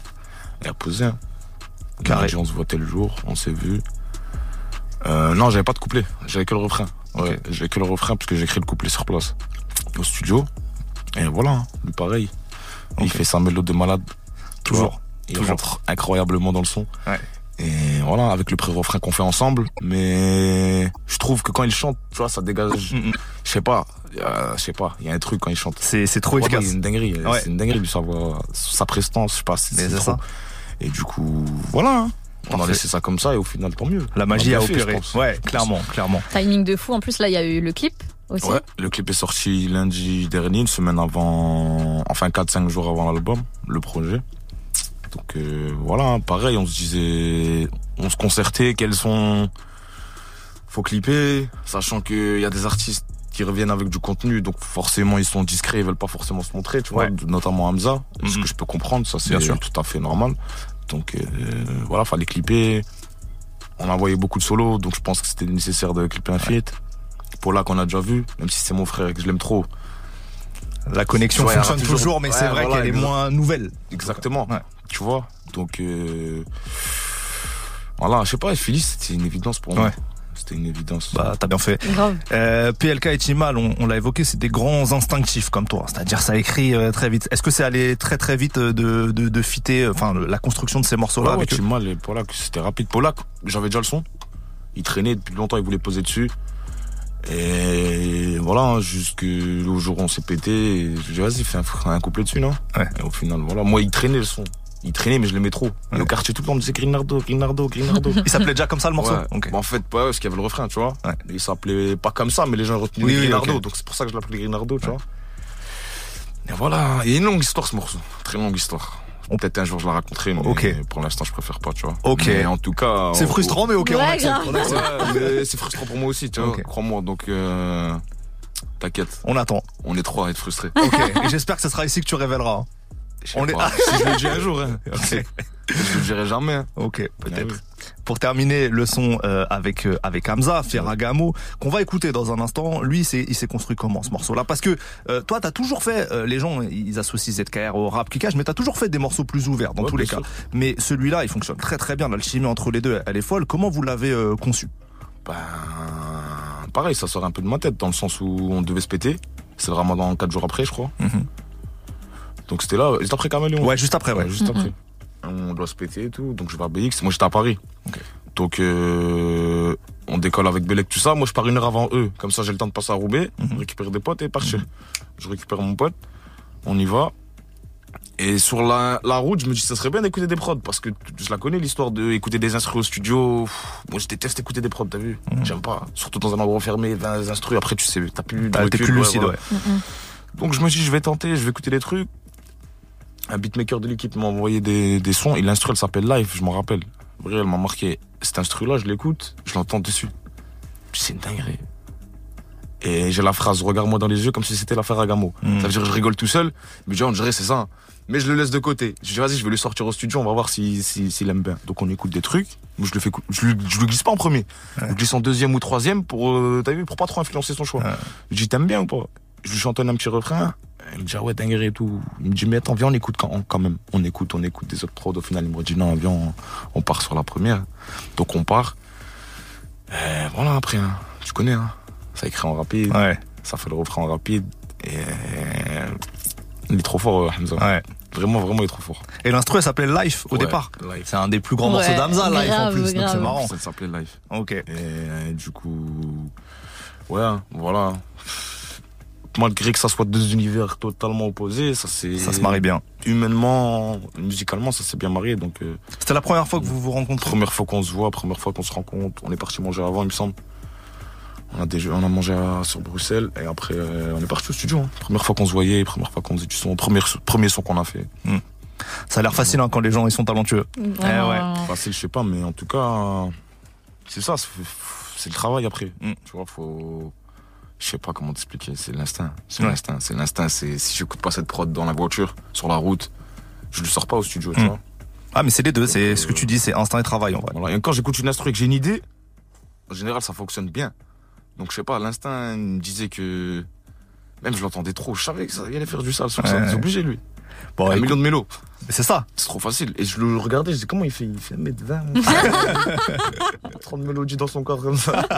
Et a posé un. Il m'a Carré. dit, on se voit tel jour, on s'est vu. Euh, non, j'avais pas de couplet, j'avais que le refrain. Ouais, j'avais que le refrain parce que j'ai écrit le couplet sur place, au studio. Et voilà, hein, lui pareil. Il fait sa mélodie de malade. Toujours. vois. Il Toujours. rentre incroyablement dans le son. Ouais. Et voilà, avec le pré-refrain qu'on fait ensemble. Mais je trouve que quand il chante, tu vois, ça dégage. Mm, mm. Je sais pas, euh, je sais pas, il y a un truc quand il chante. C'est c'est trop Ouais, efficace. A une dinguerie, Ouais. c'est une dinguerie de savoir sa prestance, je sais pas, c'est c'est c'est trop. ça. Et du coup, voilà. hein. On Parfait. a laissé ça comme ça et au final, tant mieux. La magie a fait, opéré. Ouais, clairement, clairement. Timing de fou. En plus, là, il y a eu le clip aussi. Ouais, le clip est sorti lundi dernier, une semaine avant, enfin 4-5 jours avant l'album, le projet. Donc euh, voilà, hein, pareil, on se disait, on se concertait quels sont, faut clipper, sachant qu'il y a des artistes qui reviennent avec du contenu, donc forcément ils sont discrets, ils veulent pas forcément se montrer, tu vois, Ouais. notamment Hamza, ce Mhm. que je peux comprendre, ça c'est tout à fait normal. Donc euh, voilà, fallait clipper. On a envoyé beaucoup de solos, donc je pense que c'était nécessaire de clipper un feat. Pour là qu'on a déjà vu, même si c'est mon frère et que je l'aime trop. La connexion Ouais, fonctionne toujours- toujours, mais Ouais, c'est vrai voilà, qu'elle est moins nouvelle. Exactement. Ouais. Tu vois Donc, euh, voilà, je sais pas, Phyllis, c'était une évidence pour moi. Ouais. C'était une évidence. Bah, t'as bien fait. Grave. Euh, PLK et Timal, on, on l'a évoqué, c'est des grands instinctifs comme toi. C'est-à-dire, ça écrit euh, très vite. Est-ce que c'est allé très très vite euh, de, de, de fitter, enfin, la construction de ces morceaux-là Ouais, ouais, avec eux tu mal, et Polak, c'était rapide. Polak, j'avais déjà le son. Il traînait depuis longtemps, il voulait poser dessus. Et voilà, hein, jusqu'au jour où on s'est pété, et je lui ai dit, vas-y, fais un, un couplet dessus, non? Ouais. Et au final, voilà. Moi, il traînait le son. Il traînait, mais je l'aimais trop. Et Ouais. au quartier, tout le temps, on me disait Grinardo, Grinardo, Grinardo. Il s'appelait déjà comme ça le morceau Ouais. Bah, en fait, ouais, parce qu'il y avait le refrain, tu vois. Ouais. Il s'appelait pas comme ça, mais les gens retenaient Oui, Grinardo. Donc c'est pour ça que je l'appelais Grinardo, tu vois. Et voilà, il y a une longue histoire ce morceau. Très longue histoire. Peut-être un jour je la raconterai, mais pour l'instant je préfère pas, tu vois. Ok. Mais en tout cas. C'est frustrant, mais ok, on Ouais, accepte. c'est frustrant pour moi aussi, tu vois. Crois-moi, donc euh, t'inquiète, On attend. on est trois à être frustrés. Ok. Et j'espère que ce sera ici que tu révéleras. On est- pas. Si je le dis un jour, hein. Je le dirai jamais. hein. Ok, Ah peut-être. oui. Pour terminer le son euh, avec euh, avec Hamza, Ferragamo, qu'on va écouter dans un instant. Lui, c'est il s'est construit comment ce morceau-là? Parce que euh, toi, t'as toujours fait. euh, les gens, ils associent ZKR au rap kickage, mais t'as toujours fait des morceaux plus ouverts dans Ouais, tous les cas. sûr. Mais celui-là, il fonctionne très très bien. L'alchimie entre les deux, elle est folle. Comment vous l'avez euh, conçu? Ben, pareil, ça sort un peu de ma tête dans le sens où on devait se péter. C'est vraiment dans 4 jours après, je crois. Mhm. Donc c'était là, juste après Caméléon. Ouais, juste après, ouais. juste après. On doit se péter et tout. Donc je vais à BX. Moi j'étais à Paris. Donc euh, on décolle avec Belek, tout ça. Moi je pars une heure avant eux. Comme ça j'ai le temps de passer à Roubaix, Mhm. récupérer des potes et partir. Je récupère mon pote. On y va. Et sur la, la route, je me dis, ça serait bien d'écouter des prods, parce que je la connais, l'histoire d'écouter des instruments au studio. Pff, Moi, je déteste écouter des prods, t'as vu J'aime pas. Surtout dans un endroit fermé, 20 instruments, après, tu sais, t'as plus de Ah, T'es plus ouais, lucide, voilà. ouais. Donc, je me dis, je vais tenter, je vais écouter des trucs. Un beatmaker de l'équipe m'a envoyé des, des sons, et l'instru, elle s'appelle Live, je m'en rappelle. Vrai, elle m'a marqué. Cet instru-là, je l'écoute, je l'entends dessus. C'est une dinguerie. Et j'ai la phrase, regarde-moi dans les yeux comme si c'était l'affaire Agamo. Mm. Ça veut dire que je rigole tout seul, mais déjà, on dirait c'est ça. Mais je le laisse de côté. Je dis, vas-y, je vais le sortir au studio, on va voir s'il si, s'il aime bien. Donc on écoute des trucs. Moi, je le fais, je, le- je le glisse pas en premier. Je le glisse en deuxième ou troisième pour, euh, t'as vu, pour pas trop influencer son choix. Ouais. Je dis, t'aimes bien ou pas? Je lui chantonne un petit refrain. Il me dit, ah ouais, dinguerie et tout. Il me dit, mais attends, viens, on écoute quand, quand même. On écoute, on écoute des autres prods. Au final, il me dit, non, viens, on, on part sur la première. Donc on part. Et voilà, après, hein. tu connais, hein. Ça écrit en rapide. Ouais, Ça fait le refrain en rapide. Et euh, il est trop fort, euh, Hamza. ouais. Vraiment, vraiment, il est trop fort. Et l'instru, elle s'appelait Life au Ouais, départ. C'est un des plus grands Ouais, morceaux d'Amza, Life en grave, plus, donc c'est marrant. Ça s'appelait Live. Ok. Et euh, du coup, ouais, voilà. Malgré que ça soit deux univers totalement opposés, ça c'est Ça se marie bien. humainement, musicalement, ça s'est bien marié. Donc euh, C'était la première fois que vous vous rencontrez? première fois qu'on se voit, première fois qu'on se rencontre, on est parti manger avant, il me semble. On a, déjà, on a mangé à- sur Bruxelles et après euh, on est parti au studio. hein. Première fois qu'on se voyait, première fois qu'on faisait du son, premier, premier son qu'on a fait. Ça a l'air facile hein, quand les gens ils sont talentueux. Vraiment. Facile, je sais pas, mais en tout cas, c'est ça, c'est c'est le travail après. Mm. Tu vois, faut. Je sais pas comment t'expliquer, c'est l'instinct. C'est Ouais. l'instinct, c'est l'instinct. C'est si j'écoute pas cette prod dans la voiture, sur la route, je le sors pas au studio, tu Mm. vois. Ah mais c'est les deux, c'est Euh, ce que tu dis, c'est instinct et travail en vrai. Voilà. Et quand j'écoute une instru et que j'ai une idée, en général, ça fonctionne bien. Donc je sais pas, l'instinct me disait que. Même je l'entendais trop, je savais que ça allait faire du sale ça. Ouais. C'est obligé, lui. Bon, un écoute, million de mélos. c'est ça. C'est trop facile. Et je le regardais, je dis comment il fait? Il fait 1m20. 30 mélodies dans son corps comme ça.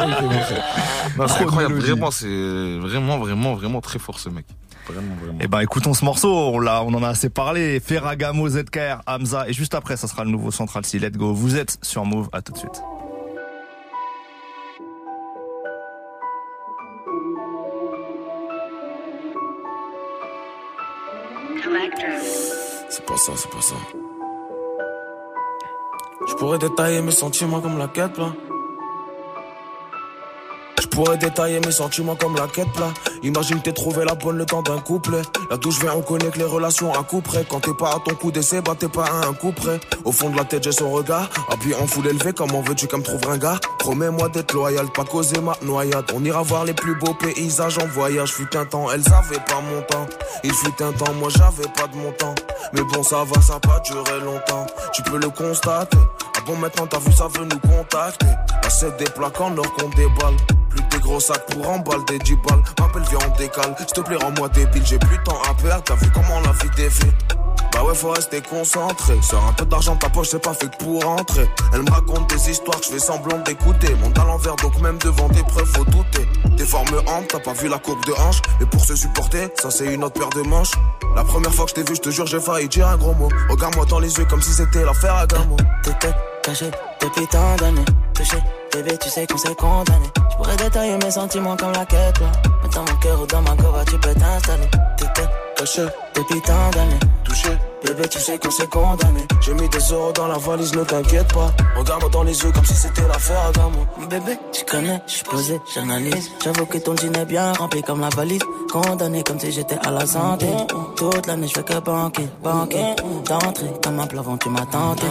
C'est- incroyable. Vraiment, c'est vraiment, vraiment, vraiment très fort ce mec. Vraiment, vraiment. Eh ben écoutons ce morceau, on, l'a, on en a assez parlé. Ferragamo, ZKR, Hamza. Et juste après, ça sera le nouveau Central C. Let's go. Vous êtes sur Move, à tout de suite. C'est pas ça, c'est pas ça. Je pourrais détailler mes sentiments comme la quête plat. Je pourrais détailler mes sentiments comme la quête plat. Imagine t'es trouvé la bonne le temps d'un couplet. La douche vient, on connaît que les relations à coup. Quand t'es pas à ton coup d'essai, bah t'es pas à un coup près. Au fond de la tête, j'ai son regard. Appuyé en foule élevé, comment veux-tu qu'elle me trouve un gars? Promets-moi d'être loyal, pas causer ma noyade. On ira voir les plus beaux paysages en voyage. Fut un temps, elles avaient pas mon temps. Il fut un temps, moi j'avais pas de mon temps. Mais bon, ça va, ça pas duré longtemps. Tu peux le constater. Ah bon, maintenant t'as vu, ça veut nous contacter. Là, c'est des plaques en or qu'on déballe. Plus des gros sacs pour emballer des 10 balles. M'appelle, viens, on décale. S'il te plaît, rends-moi débile. J'ai plus de temps à perdre. T'as vu comment la vie défile. Bah ouais, faut rester concentré. Sors un peu d'argent ta poche, c'est pas fait que pour rentrer. Elle me raconte des histoires que je fais semblant d'écouter. Monte à l'envers, donc même devant des preuves, faut douter. Tes formes hantes, t'as pas vu la courbe de hanche. Mais pour se supporter, ça c'est une autre paire de manches. La première fois que je t'ai vu, je te jure, j'ai failli dire un gros mot. Regarde-moi dans les yeux comme si c'était l'affaire à Gamo. Caché depuis tant d'années. Touché, bébé, tu sais qu'on s'est condamné. Je pourrais détailler mes sentiments comme la quête, là. Mais dans mon cœur ou dans ma cova, tu peux t'installer. T'étais caché depuis tant d'années. Bébé, tu sais qu'on s'est condamné. J'ai mis des euros dans la valise, ne t'inquiète pas. Regarde-moi dans les yeux comme si c'était l'affaire Gamo. Bébé, tu connais, je posé, j'analyse. J'avoue que ton est bien rempli comme la valise. Condamné comme si j'étais à la santé. Toute l'année, je fais que banquer, banquer. D'entrée, comme un plafond, tu m'as tenté.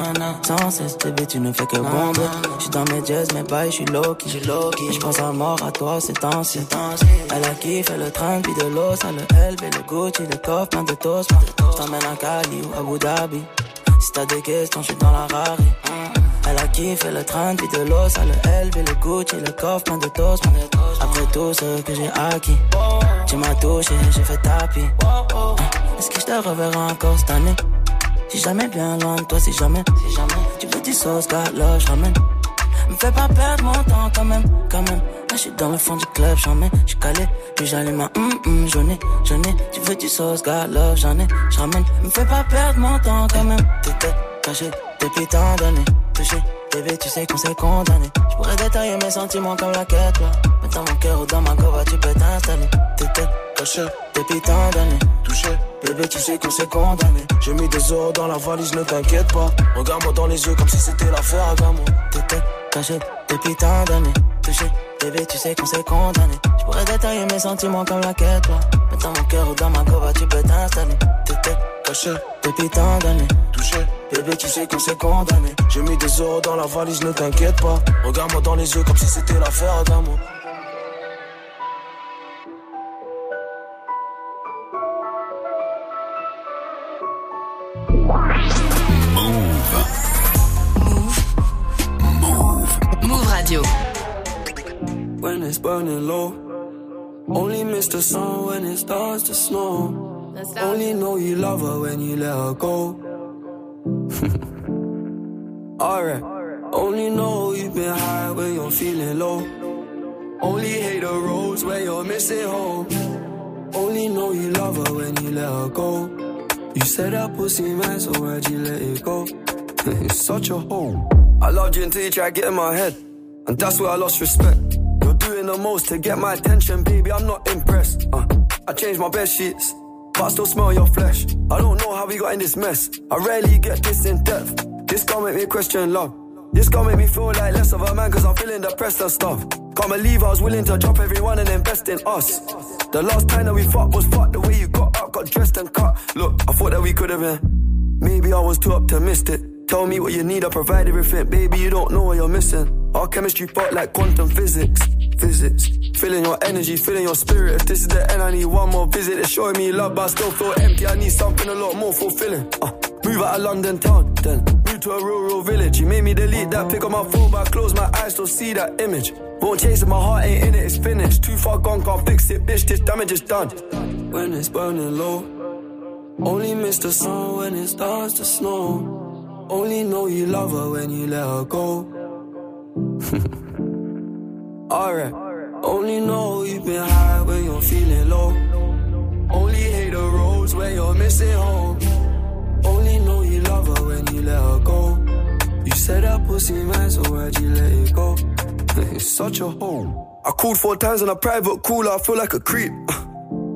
Sans cesse, bébé, tu ne fais que bomber. Je suis dans mes jazz, mes bails, je suis low-key. Je à mort à toi, c'est temps-ci. Elle a kiffé le train, puis de l'eau, ça le LV, le Gucci, le coffre, plein de toast. À Cali ou Abu Dhabi. Si t'as des questions, je suis dans la Rari. Elle a kiffé le train, puis de l'eau, ça le LV, le Gucci, le coffre, plein de toast. Après tout ce que j'ai acquis, tu m'as touché, j'ai fait tapis. Est-ce que je te reverrai encore cette année? Si jamais bien loin de toi, si jamais, si jamais, tu veux du sauce, ramène. Me fais pas perdre mon temps quand même, quand même. Là, je suis dans le fond du club, j'en mets, je calé, puis j'allume ma hum hum, j'en ai. Tu veux du sauce, love, j'en ai, je ramène. Me fais pas perdre mon temps quand même. T'étais caché depuis tant d'années, touché. Bébé, tu sais qu'on s'est condamné. Je pourrais détailler mes sentiments comme la quête, là. Mais dans mon cœur ou dans ma cova, tu peux t'installer. T'étais caché depuis tant d'années. Touché, bébé, tu sais qu'on s'est condamné. J'ai mis des euros dans la valise, ne t'inquiète pas. Regarde-moi dans les yeux comme si c'était l'affaire à gamin. T'étais caché depuis tant d'années. Touché, bébé, tu sais qu'on s'est condamné. Je pourrais détailler mes sentiments comme la quête, toi. Mais dans mon cœur ou dans ma gova, tu peux t'installer. T'étais caché depuis tant d'années. Touché, bébé, tu sais qu'on s'est condamné. J'ai mis des euros dans la valise, ne t'inquiète pas. Regarde-moi dans les yeux comme si c'était l'affaire à gamin. Move Radio. When it's burning low. Only miss the sun when it starts to snow. Only know you love her when you let her go. Alright. Only know you've been high when you're feeling low. Only hate the roads where you're missing home. Only know you love her when you let her go. You said that pussy man, so why'd you let it go? it's such a hole. I loved you until you tried to get in my head. And that's where I lost respect. The most to get my attention, baby. I'm not impressed. Uh, I changed my bed sheets, but I still smell your flesh. I don't know how we got in this mess. I rarely get this in depth. This gon' make me question love. This gon' make me feel like less of a man, cause I'm feeling depressed and stuff. Can't believe I was willing to drop everyone and invest in us. The last time that we fought was fucked the way you got up, got dressed and cut. Look, I thought that we could have been. Maybe I was too optimistic. Tell me what you need, I provide everything. Baby, you don't know what you're missing. Our chemistry fought like quantum physics. Physics. Feeling your energy, feeling your spirit. If this is the end, I need one more visit. It's showing me love, but I still feel empty. I need something a lot more fulfilling. Uh, move out of London town, then move to a rural village. You made me delete that pick on my phone, but I close my eyes, still see that image. Won't chase it, my heart ain't in it, it's finished. Too far gone, can't fix it, bitch. This damage is done. When it's burning low, only miss the sun when it starts to snow. Only know you love her when you let her go. Alright. Only know you've been high when you're feeling low. Only hate the roads where you're missing home. Only know you love her when you let her go. You said that pussy man, so why'd you let it go? it's such a hole. I called four times on a private cooler, I feel like a creep.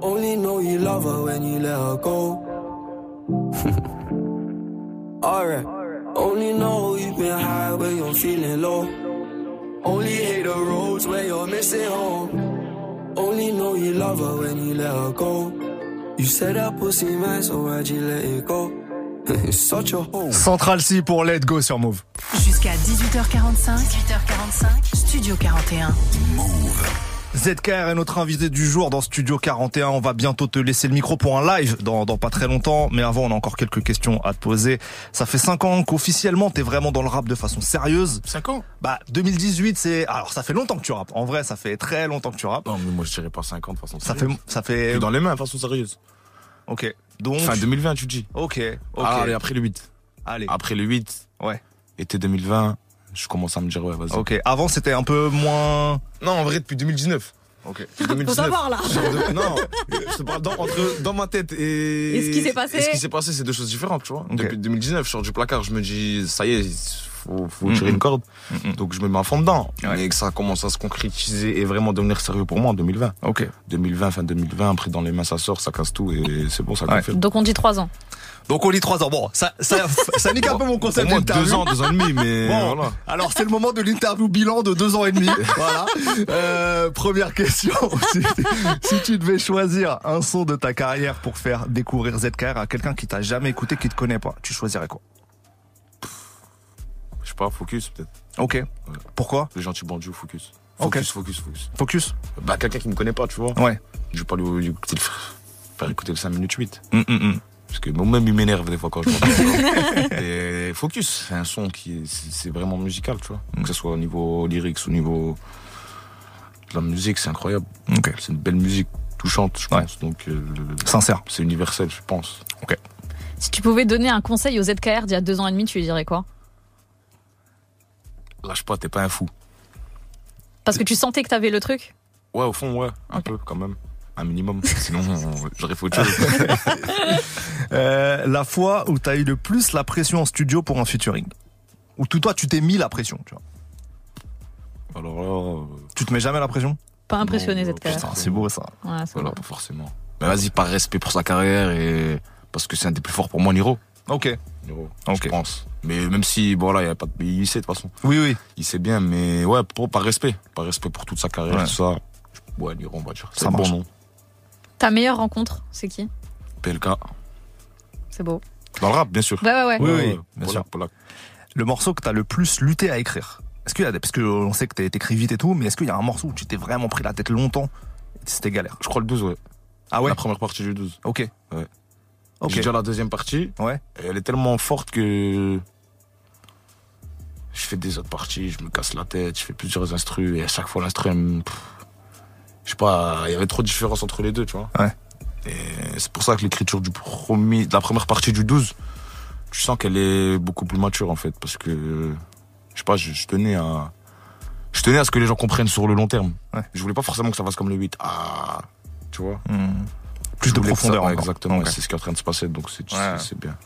Only know you love her when you let her go. Alright. Only know you've been high when you're feeling low. Only hate the roads where you're missing home. Only know you love her when you let her go. You said that pussy man, so why'd you let it go? it's such a hole. Central C pour Let Go sur Move. Jusqu'à 18h45. 18h45. Studio 41. ZKR est notre invité du jour dans Studio 41. On va bientôt te laisser le micro pour un live dans, dans pas très longtemps. Mais avant, on a encore quelques questions à te poser. Ça fait 5 ans qu'officiellement t'es vraiment dans le rap de façon sérieuse. 5 ans? Bah 2018 c'est... Alors ça fait longtemps que tu rappes. En vrai ça fait très longtemps que tu rappes. Non, mais moi je dirais pas 5 ans de façon Ça fait... sérieuse. Ça fait... Dans les mains de façon sérieuse. Ok. Donc... Fin 2020, tu dis. Ok. Ok. Ah, allez, après le 8. Allez. Après le 8, Ouais. été 2020, je commence à me dire, ouais, vas-y. Ok. Avant c'était un peu moins... Non, en vrai, depuis 2019. Ok. Depuis 2019. savoir, là. De- Non, je te parle dans, entre, dans ma tête et. Et ce qui s'est passé et ce qui s'est passé, c'est deux choses différentes, tu vois. Depuis 2019, je sors du placard, je me dis, ça y est, faut, faut tirer une corde. Donc je me mets à fond dedans. Ouais. Mais que ça commence à se concrétiser et vraiment devenir sérieux pour moi en 2020. Ok. 2020, fin 2020, après dans les mains ça sort, ça casse tout et c'est bon, ça Ouais. confirme. Donc on dit 3 ans. Donc on lit 3 ans. Bon, ça, ça, ça nique un peu mon concept d'interview. deux ans, deux ans et demi, mais Bon, voilà. alors c'est le moment de l'interview bilan de deux ans et demi. voilà. Euh, première question. si, si tu devais choisir un son de ta carrière pour faire découvrir ZKR à quelqu'un qui t'a jamais écouté, qui te connaît pas, tu choisirais quoi? Je sais pas, focus peut-être. Ok. Pourquoi? Le gentil bandit ou focus. Focus, focus, focus. Focus? Bah, quelqu'un qui me connaît pas, tu vois. Ouais. Je vais pas lui, lui écouter le, faire écouter le 5 minutes 8. Hum, hum, hum. Parce que même il m'énerve des fois quand je l'entends. Et Focus, c'est un son qui est, c'est c'est vraiment musical, tu vois. Mm. Que ce soit au niveau lyrics, au niveau de la musique, c'est incroyable. Ok. C'est une belle musique touchante, je Ouais. pense. Donc, euh, Sincère. c'est universel, je pense. Si tu pouvais donner un conseil aux ZKR d'il y a deux ans et demi, tu lui dirais quoi? Lâche pas, t'es pas un fou. Parce que tu sentais que t'avais le truc? Ouais, au fond, ouais, un peu quand même. Un minimum. Sinon, j'aurais fait autre chose. Euh, la fois où t'as eu le plus la pression en studio pour un featuring. Où tout toi, tu t'es mis la pression, tu vois. Alors là, euh, Tu te mets jamais la pression? Pas impressionné ZKR. Putain, c'est beau ça. Ouais, voilà, beau. pas forcément. Mais vas-y, par respect pour sa carrière et parce que c'est un des plus forts pour moi, Niro. Ok. Niro, Ok. je pense. Mais même si, bon là, il y a pas de... il sait de toute façon. Oui, oui. Il sait bien, mais ouais, pour, par respect. Par respect pour toute sa carrière, Ouais. tout ça. Ouais, Niro, on va dire. C'est marche. bon nom. Ta meilleure rencontre, c'est qui? PLK. C'est beau. Dans le rap, bien sûr. Ouais, ouais, ouais. Oui, oui, bien sûr. Le morceau que t'as le plus lutté à écrire. Est-ce qu'il y a des... Parce que on sait que t'écris vite et tout, mais est-ce qu'il y a un morceau où tu t'es vraiment pris la tête longtemps C'était galère? Je crois le 12, ouais. Ah ouais? La première partie du 12. Ok. Ouais. Ok. J'ai déjà la deuxième partie. Ouais. Et elle est tellement forte que je fais des autres parties, je me casse la tête, je fais plusieurs instrus et à chaque fois l'instru, elle me- pff, je sais pas, il y avait trop de différence entre les deux, tu vois. Ouais. Et c'est pour ça que l'écriture du premier, de la première partie du 12, tu sens qu'elle est beaucoup plus mature en fait, parce que je sais pas, je, je tenais à, je tenais à ce que les gens comprennent sur le long terme. Ouais. Je voulais pas forcément que ça fasse comme le 8. Ah, tu vois. Hmm. Plus Je de ça- profondeur. exactement. Ok. C'est ce qui est en train de se passer, donc c'est Ouais. c'est- c'est bien.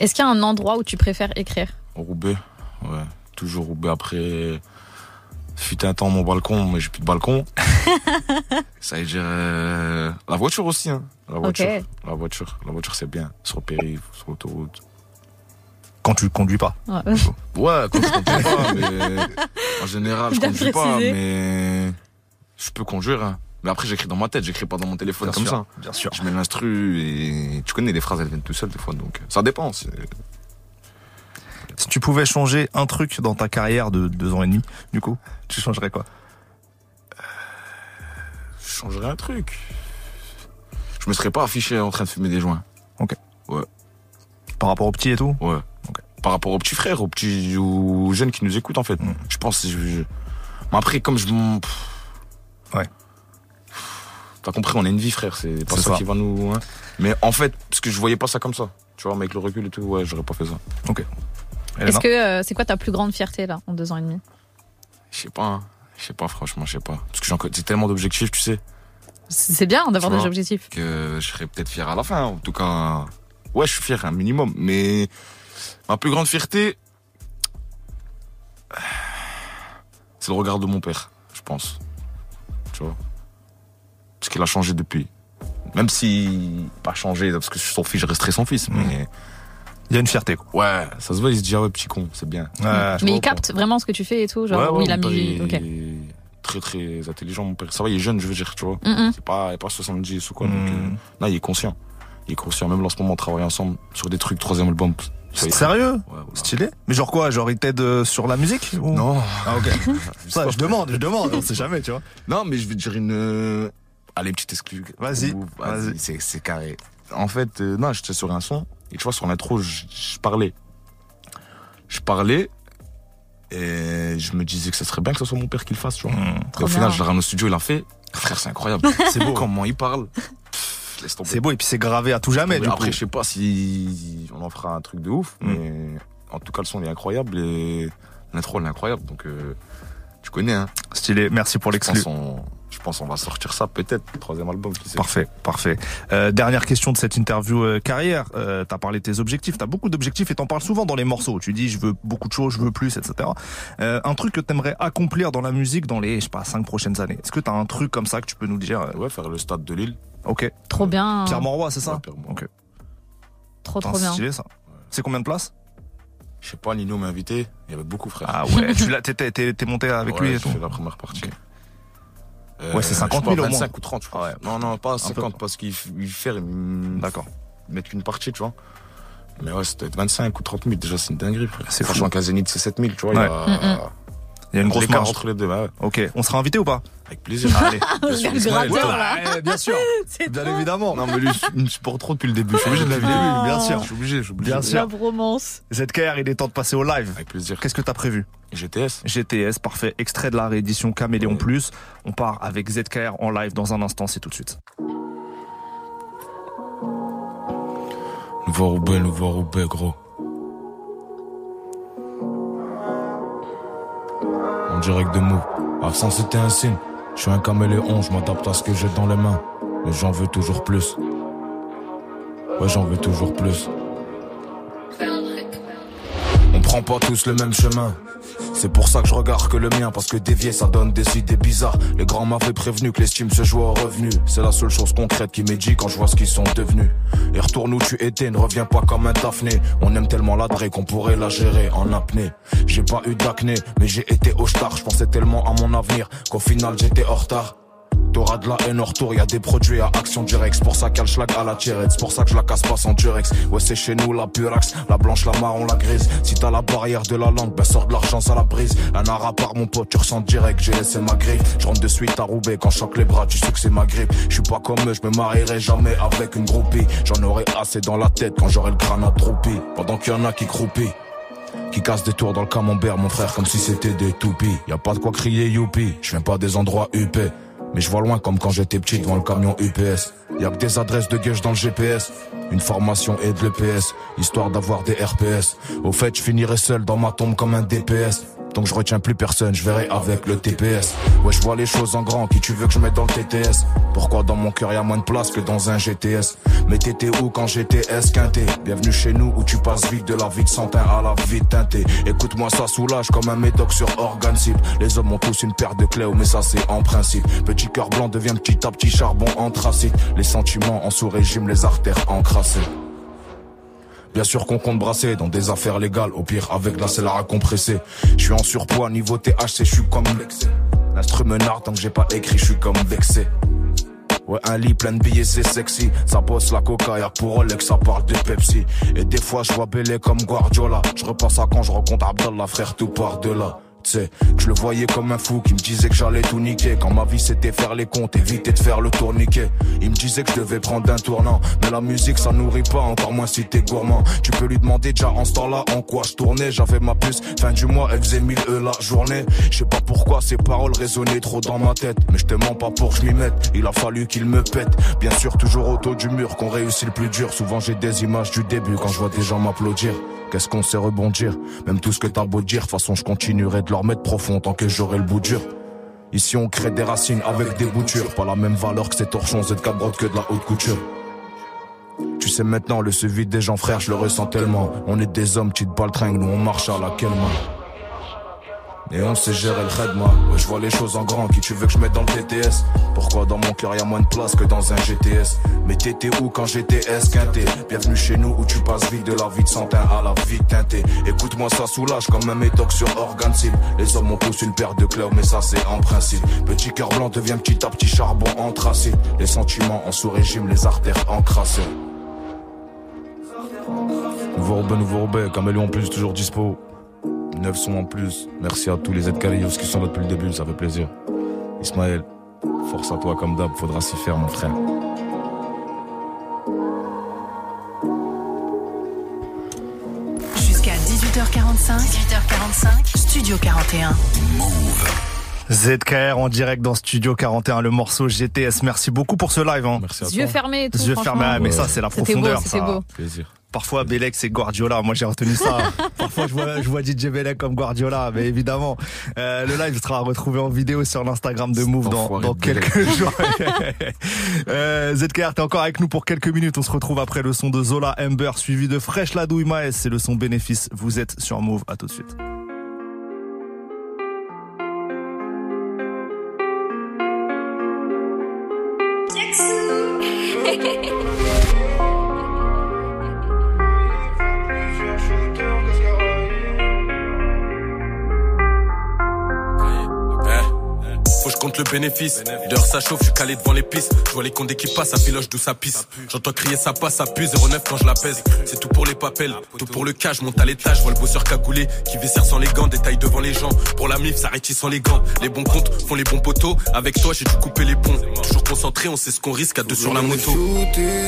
Est-ce qu'il y a un endroit où tu préfères écrire? Roubaix, ouais. Toujours Roubaix. Après, fut un temps mon balcon, mais j'ai plus de balcon. ça veut dire euh, la voiture aussi, hein. La voiture, la voiture, la voiture c'est bien. Sur le périph, sur l'autoroute. Quand tu conduis pas. Ouais. Ouais, quand je conduis pas, mais en général je conduis pas, mais je peux conduire. hein. Mais après j'écris dans ma tête, j'écris pas dans mon téléphone Bien comme sûr. ça. Bien sûr. Je mets l'instru et tu connais les phrases elles viennent tout seules des fois donc ça dépend. Si tu pouvais changer un truc dans ta carrière de deux ans et demi, du coup, tu changerais quoi? Je changerais un truc. Je me serais pas affiché en train de fumer des joints. Par rapport au petit et tout? Ouais. Par rapport aux petits frères, aux petits, aux jeunes qui nous écoutent en fait. Mm. Je pense. Je, je- Mais après, comme je. Ouais. T'as compris, on a une vie, frère. C'est pas ça, ça. qui va nous. hein. Mais en fait, parce que je voyais pas ça comme ça. Tu vois, mais avec le recul et tout, ouais, j'aurais pas fait ça. Elena Est-ce que euh, c'est quoi ta plus grande fierté là en deux ans et demi? Je sais pas. hein. Je sais pas, franchement, je sais pas. Parce que j'ai tellement d'objectifs, tu sais, C'est bien d'avoir des objectifs. que je serais peut-être fier à la fin. En tout cas, ouais, je suis fier, un minimum. Mais ma plus grande fierté, c'est le regard de mon père, je pense. Tu vois Parce qu'il a changé depuis. Même si pas changé, parce que son fils, je resterai son fils. Mais Il y a une fierté, quoi. ouais, ça se voit, il se dit, ah ouais, petit con, c'est bien. Ouais. Mais vois il capte vraiment ce que tu fais et tout, genre Ouais, ouais, il a mis. père, Ok. il est Très, très intelligent, mon père. Ça va, il est jeune, je veux dire, tu vois. Mm, mm. C'est pas, il est pas 70 ou quoi. Donc, euh, non, il est conscient. Il est conscient. Même là, en ce moment, on travaille ensemble sur des trucs, troisième album. Sérieux Ouais, voilà. Stylé Mais genre quoi Genre il t'aide euh, sur la musique ou- Non. Ah ok. Ça, je demande, je demande, on sait jamais, tu vois. Non, mais je vais te dire une. euh, Allez, petite exclue. Vas-y, vas-y. C'est, c'est carré. En fait, euh, non, j'étais sur un son. Et tu vois, sur l'intro, je, je parlais. Je parlais. Et je me disais que ce serait bien que ce soit mon père qui le fasse, tu vois. Et Trop au final, je l'ai ramené au studio, il l'a fait. Frère, c'est incroyable. C'est beau. Comment il parle. Pff, laisse tomber. C'est beau et puis c'est gravé à tout jamais, du après, coup. je sais pas si on en fera un truc de ouf, Mm. mais en tout cas, le son il est incroyable et l'intro elle est incroyable. Donc, euh, tu connais, hein. Stylé, merci pour l'exclu. on, pense on va sortir ça peut-être, troisième album, qui sait. Parfait, parfait. Euh, dernière question de cette interview euh, carrière. Euh, t'as parlé de tes objectifs, t'as beaucoup d'objectifs et t'en parles souvent dans les morceaux. Tu dis je veux beaucoup de choses, je veux plus, etc. Euh, un truc que t'aimerais accomplir dans la musique dans les, je sais pas, cinq prochaines années. Est-ce que t'as un truc comme ça que tu peux nous dire euh, Ouais, faire le stade de Lille. Ok. Trop bien. Pierre Monroy, c'est ça Ouais, Pierre Monroy. Ok. Trop Putain, trop c'est bien. stylé ça. C'est combien de places? Je sais pas, Nino m'a invité, il y avait beaucoup, frère. Ah ouais, tu l'as, t'es, t'es- monté avec Ouais, lui et j'ai tout. fait la première partie. Euh, Ouais, c'est 50 je sais pas, 000 au moins. 25 ou 30, je crois. Ouais. Non, non, pas peu, 50 quoi. parce qu'il fait, D'accord. mettre qu'une partie, tu vois. Mais ouais, c'était 25 ou 30 000, déjà, c'est une dinguerie. Franchement, qu'un Zénith, c'est 7 000, tu vois. Ouais. il y a- Il y a une grosse marge. entre les deux, bah ouais. Ok, on sera invité ou pas Avec plaisir. Allez, Bien sûr. Ouais, bien sûr, bien évidemment. Non, mais lui, il me supporte trop depuis le début. Je suis obligé de le début, bien sûr. Je suis obligé, je suis obligé. Bien sûr. La bromance. ZKR, il est temps de passer au live. Avec plaisir. Qu'est-ce que t'as prévu GTS. GTS, parfait. Extrait de la réédition Caméléon Plus. On part avec ZKR en live dans un instant, c'est tout de suite. Nouveau Roubaix, nouveau Roubaix, gros. En direct de Move. Absent, c'était un signe. Je suis un caméléon, je m'adapte à ce que j'ai dans les mains. Mais j'en veux toujours plus. Ouais, j'en veux toujours plus. On prend pas tous le même chemin. C'est pour ça que je regarde que le mien, parce que dévier ça donne des idées bizarres. Les grands m'avaient prévenu que l'estime se joue au revenu. C'est la seule chose concrète qui dit quand je vois ce qu'ils sont devenus. Et retourne où tu étais, ne reviens pas comme un Daphné. On aime tellement la drague qu'on pourrait la gérer en apnée. J'ai pas eu d'acné, mais j'ai été au star. Je pensais tellement à mon avenir qu'au final j'étais en retard. T'auras de la haine en retour, y a des produits à action directe. C'est pour ça qu'elle schlag à la tirette, c'est pour ça que je la casse pas sans durex. Ouais, c'est chez nous la purax, la blanche, la marron, la grise. Si t'as la barrière de la langue, ben sors de l'argent, ça la brise. Un ara par mon pote, tu ressens direct, j'ai laissé ma griffe. Je rentre de suite à Roubaix, quand je choque les bras, tu sais que c'est ma grippe. Je suis pas comme eux, je me marierai jamais avec une groupie. J'en aurai assez dans la tête quand j'aurai le crâne attroupi. Pendant qu'il y en a qui croupit. Qui cassent des tours dans le camembert, mon frère, comme si c'était des toupies. Y a pas de quoi crier youpi, je viens pas des endroits huppés. Mais je vois loin comme quand j'étais petit devant le camion UPS. Y a que des adresses de gueuche dans le GPS. Une formation et de l'EPS, histoire d'avoir des RPS. Au fait, je finirai seul dans ma tombe comme un DPS. Donc je retiens plus personne, je verrai avec le TPS. Ouais, je vois les choses en grand, qui tu veux que je mette dans le TTS Pourquoi dans mon cœur y a moins de place que dans un GTS Mais t'étais où quand j'étais esquinté? Bienvenue chez nous où tu passes vite de la vie de santin à la vie teintée. Écoute-moi, ça soulage comme un médoc sur organe cible. Les hommes ont tous une paire de clés, mais ça c'est en principe. Petit cœur blanc devient petit à petit charbon anthracite. Les sentiments en sous-régime, les artères encrassées. Bien sûr qu'on compte brasser dans des affaires légales, au pire avec la selle à compresser. Je suis en surpoids, niveau THC, je suis comme vexé. L'instrument tant que j'ai pas écrit, je suis comme vexé. Ouais, un lit plein de billets, c'est sexy. Ça bosse la coca, y'a pour Rolex, ça parle de Pepsi. Et des fois, je vois Bélé comme Guardiola. Je repasse à quand je rencontre Abdallah, frère, tout part de là. Je le voyais comme un fou qui me disait que j'allais tout niquer. Quand ma vie c'était faire les comptes, éviter de faire le tourniquet. Il me disait que je devais prendre un tournant. Mais la musique ça nourrit pas, encore moins si t'es gourmand. Tu peux lui demander déjà en ce temps-là en quoi je tournais. J'avais ma puce, fin du mois, elle faisait 1000 E la journée. Je sais pas pourquoi ces paroles résonnaient trop dans ma tête. Mais je te mens pas pour que je m'y mette. Il a fallu qu'il me pète. Bien sûr, toujours autour du mur qu'on réussit le plus dur. Souvent j'ai des images du début quand je vois des gens m'applaudir. Qu'est-ce qu'on sait rebondir Même tout ce que t'as beau dire, de façon je continuerai de leur mettre profond tant que j'aurai le bout dur. Ici on crée des racines avec des boutures, pas la même valeur que ces torchons Z4 brode que de la haute couture. Tu sais maintenant le suivi des gens frères, je le ressens tellement. On est des hommes, petites baltringues, nous on marche à laquelle main. Et on sait gérer le moi. Ouais, je vois les choses en grand. Qui tu veux que je mette dans le TTS Pourquoi dans mon cœur y a moins de place que dans un GTS Mais t'étais où quand j'étais esquinté? Bienvenue chez nous où tu passes vite de la vie de santin à la vie teintée. Écoute-moi, ça soulage comme un médoc sur organe cible. Les hommes ont tous une paire de clés, mais ça c'est en principe. Petit cœur blanc devient petit à petit charbon anthracite. Les sentiments en sous-régime, les artères encrassées. Nouveau Roubaix, nouveau Roubaix, Caméléon Plus toujours dispo. 9 sons en plus. Merci à tous les Zkalios qui sont là depuis le début, ça fait plaisir. Ismaël, force à toi comme d'hab, faudra s'y faire mon frère. Jusqu'à 18h45. 18h45. Studio 41. ZKR en direct dans Studio 41, le morceau GTS. Merci beaucoup pour ce live. Hein. Merci à Yeux toi. fermés et tout. Yeux fermés, mais ça c'est la C'était beau, profondeur. c'était ça. beau. Plaisir. Parfois Belek c'est Guardiola, moi j'ai retenu ça. Parfois je vois, je vois DJ Belek comme Guardiola, mais évidemment euh, le live sera retrouvé en vidéo sur l'Instagram de Move dans, quelques jours. euh, ZKR t'es encore avec nous pour quelques minutes, on se retrouve après le son de Zola Ember suivi de Fresh Ladouille Maes, c'est le son bénéfice, vous êtes sur Move, à tout de suite. Compte le bénéfice. Dehors ça chauffe, je suis calé devant les pistes. Je vois les comptes qui passent, ça filoche d'où ça pisse. J'entends crier ça passe, ça pue, 09 quand je la pèse. C'est tout pour les papels, tout pour le cash, monte à l'étage, vois le bosseur cagoulé qui viscère sans les gants, détaille devant les gens. Pour la mif, ça rétisse sans les gants. Les bons comptes font les bons poteaux. Avec toi, j'ai dû couper les ponts. Toujours concentré, on sait ce qu'on risque à deux sur la moto.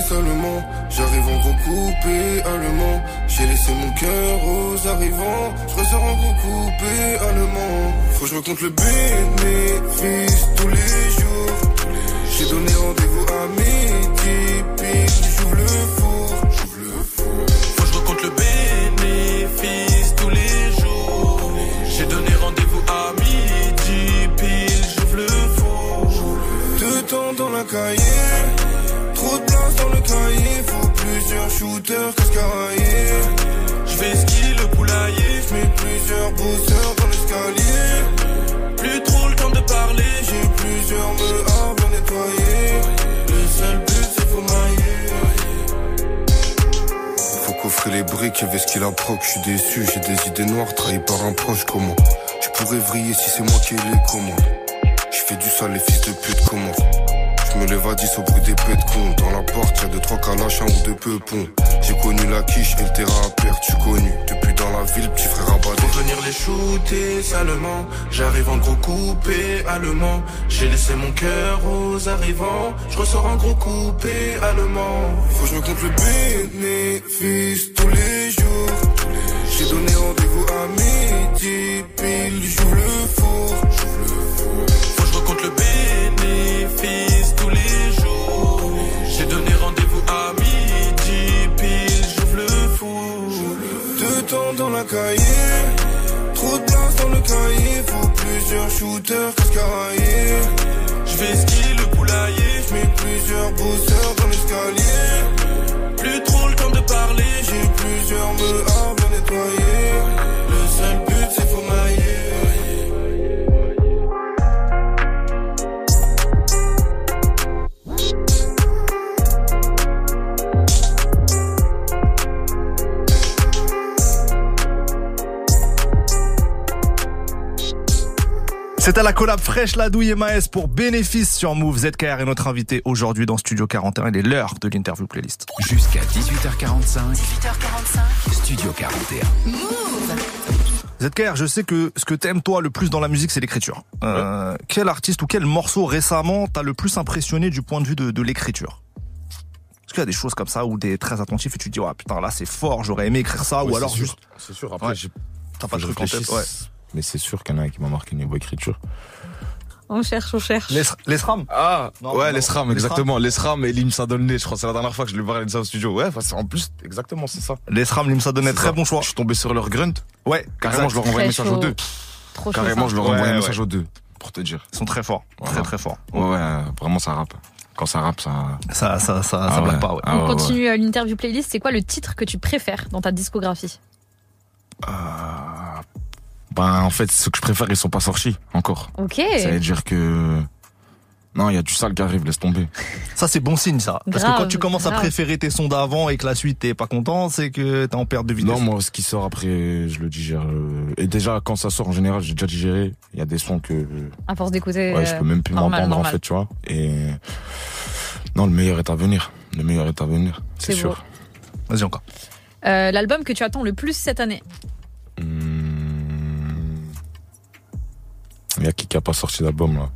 Seulement, j'arrive en gros coupé allemand. J'ai laissé mon cœur aux arrivants. Je ressors en gros coupé allemand. Faut je me compte le bénéfice tous les jours. J'ai donné rendez-vous à midi, pile, j'ouvre le four. Faut que je recompte le bénéfice tous les jours. J'ai donné rendez-vous à midi, pile, j'ouvre le four. Deux temps dans la cahier. Trop de place dans le cahier. Faut plusieurs shooters cascaraillés. Je vais skier le poulailler. Je mets plusieurs bosseurs dans l'escalier. Plusieurs meurs bien nettoyés. Le seul but c'est faut mailler. Faut coffrer les briques avec ce qu'il a proc. Je suis déçu, j'ai des idées noires trahies par un proche. Comment Je pourrais vriller si c'est moi qui ai les commandes. Je fais du sale, les fils de pute commencent. Je me lève à 10 au bruit des pets de. Dans la porte, y'a deux, trois calaches, un ou deux peupons. J'ai connu la quiche et le terrain à perte. Suis connu dans la ville, petit frère Pour venir les shooter salement, j'arrive en gros coupé allemand. J'ai laissé mon cœur aux arrivants, je ressors en gros coupé allemand. Faut que je me compte le bénéfice tous les jours. J'ai donné rendez-vous à midi, pile, j'ouvre le four. Faut que je recompte le bénéfice tous les jours. Dans la cahier. Trop de place dans le cahier. Faut plusieurs shooters cascaraillés. Je vais skier le poulailler. Je mets plusieurs bosseurs dans l'escalier. Plus trop le temps de parler. J'ai plusieurs meurs bien nettoyés. Le seul but c'est faut mailler. C'était la collab fraîche la douille et Maes pour bénéfice sur Move. ZKR est notre invité aujourd'hui dans Studio 41. Il est l'heure de l'interview playlist. Jusqu'à 18h45, 18h45. Studio 41. ZKR, je sais que ce que t'aimes toi le plus dans la musique, c'est l'écriture. Euh, Quel artiste ou quel morceau récemment t'as le plus impressionné du point de vue de, de l'écriture? Est-ce qu'il y a des choses comme ça où t'es très attentif et tu te dis, ouais, putain, là c'est fort, j'aurais aimé écrire ça, Ouais, ou alors sûr. juste, C'est sûr, après, Ouais. j'ai t'as pas de truc en tête. Ouais. Mais c'est sûr qu'il y en a un qui m'a marqué niveau écriture. On cherche, on cherche. Les, les SRAM Ah, Non, ouais, non, les SRAM, exactement. Les SRAM et l'IMSA Donné, je crois que c'est la dernière fois que je lui parlais de ça au studio. Ouais, en plus, exactement, c'est ça. Les SRAM, Limsa C'est très ça. bon choix. Je suis tombé sur leur grunt. Ouais, Carrément, exact. je leur envoie un message chaud. aux deux. Trop chaud, Carrément, ça. je leur envoie Ouais, un ouais. message aux deux. Pour te dire. Ils sont très forts, très Voilà. très forts. Ouais, ouais, vraiment, ça rappe. Quand ça rappe, ça. Ça, ça, ça, ça Ah blague ouais. pas, ouais. Ah On continue euh, l'interview playlist. C'est quoi le titre que tu préfères dans ta discographie? Euh, Ben, en fait, ceux que je préfère, ils sont pas sortis encore. Ok. Ça veut dire que. Non, il y a du sale qui arrive, laisse tomber. Ça, c'est bon signe, ça. Parce que quand tu commences à préférer tes sons d'avant et que la suite t'es pas content, c'est que t'es en perte de vitesse. Non, moi, ce qui sort après, je le digère. euh, Et déjà, quand ça sort, en général, j'ai déjà digéré. Il y a des sons que. À force d'écouter. Ouais, je euh, peux même plus normal, m'entendre, en fait, tu vois. Et. Non, le meilleur est à venir. Le meilleur est à venir, c'est sûr. Vas-y encore. Euh, L'album que tu attends le plus cette année? Il y a qui qui a pas sorti d'album, là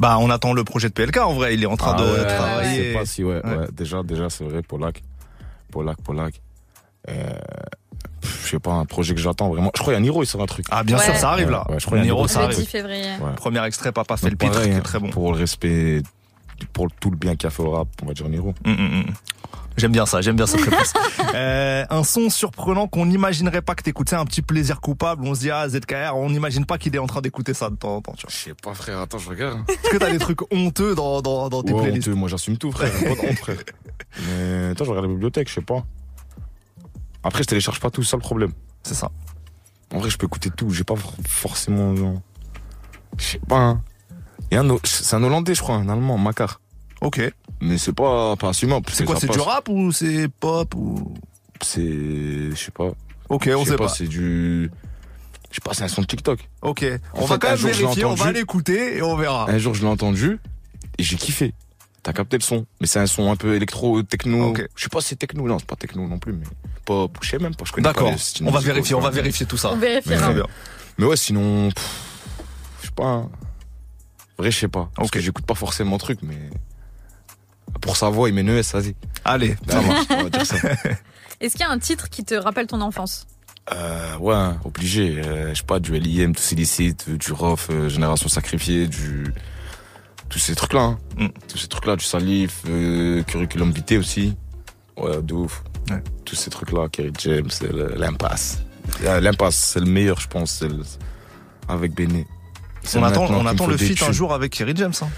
Bah, on attend le projet de PLK, en vrai. Il est en train Ah de ouais, Je travailler. sais pas si, ouais, Ouais. ouais. Déjà, déjà, c'est vrai, Polak. Polak, Polak. Euh, je sais pas, un projet que j'attends vraiment. Je crois qu'il y a Niro, il sort un truc. Ah, bien Ouais. sûr, ça arrive, Ouais, là. ouais, je crois qu'il y a Niro, Niro, ça arrive. 10 février. Ouais. Premier extrait, Papa fait Donc, le pitre, pareil, qui est hein, très bon. Pour le respect, pour tout le bien qu'il a fait au rap, on va dire Niro. Hum, hum, hum. J'aime bien ça, j'aime bien cette réponse. euh, un son surprenant qu'on n'imaginerait pas que t'écoutes, c'est un petit plaisir coupable. On se dit, ah, ZKR, on n'imagine pas qu'il est en train d'écouter ça de temps en temps, tu vois. Je sais pas, frère, attends, je regarde. Est-ce que t'as des trucs honteux dans, dans, dans tes Ouais, playlists honteux, moi j'assume tout, frère. Pas de honte, frère. Mais attends, je regarde la bibliothèque, je sais pas. Après, je télécharge pas tout, c'est ça le problème. C'est ça. En vrai, je peux écouter tout, j'ai pas for- forcément. Je sais pas, hein. C'est un Hollandais, je crois, un Allemand, Macar. Ok. Mais c'est pas, pas assumable. C'est quoi, c'est du rap ou c'est pop ou... C'est. Je sais pas. Ok, on sait pas. C'est du. Je sais pas, c'est un son de TikTok. Ok. En on va quand un même jour, je l'ai vérifier, on va l'écouter et on verra. Un jour, je l'ai entendu et j'ai kiffé. T'as capté le son, mais c'est un son un peu électro, techno. Ok. Je sais pas si c'est techno, non, c'est pas techno non plus, mais pas, je sais même pas, je connais pas D'accord. On va vérifier, on va vérifier tout ça. On vérifiera. Très bien. Mais ouais, sinon, je sais pas. hein. Vrai, je sais pas. Parce que j'écoute pas forcément le truc, mais pour sa voix, il met une ES, vas-y. Allez, ça marche. on va dire ça. Est-ce qu'il y a un titre qui te rappelle ton enfance? Euh, ouais, hein, obligé. Euh, je sais pas, du LIM, tout illicite, du ROF, euh, Génération Sacrifiée, du... Tous ces trucs-là. Hein. Mm. Tous ces trucs-là, du Salif, euh, Curriculum Vitae aussi. Ouais, de ouf. Ouais. Tous ces trucs-là, Kerry James, l'impasse. L'impasse, c'est le meilleur, je pense, le- avec Béné. On attend, on attend le feat un jour avec Kerry James. hein.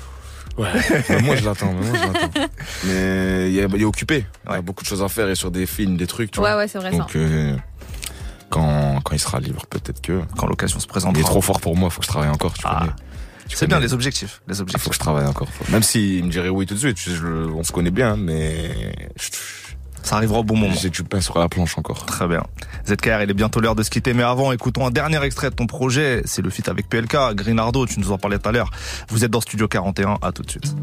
Ouais, moi je l'attends, mais moi je l'attends. Mais il est, il est occupé. Il y a Ouais. beaucoup de choses à faire et sur des films, des trucs, tu Ouais, vois. ouais, c'est vrai ça. Donc, euh, quand, quand il sera libre, peut-être que. Quand l'occasion se Il présentera. est trop fort pour moi, faut que je travaille encore, tu Ah, C'est bien les objectifs. Les Il faut objectifs. que je travaille encore. Même s'il me dirait oui tout de suite, je- je- on se connaît bien, mais je- Ça arrivera au bon moment. j'ai du pain sur la planche encore. Très bien. ZKR, il est bientôt l'heure de se quitter, mais avant, écoutons un dernier extrait de ton projet. C'est le feat avec PLK, Greenardo, tu nous en parlais tout à l'heure. Vous êtes dans Studio 41, à tout de suite.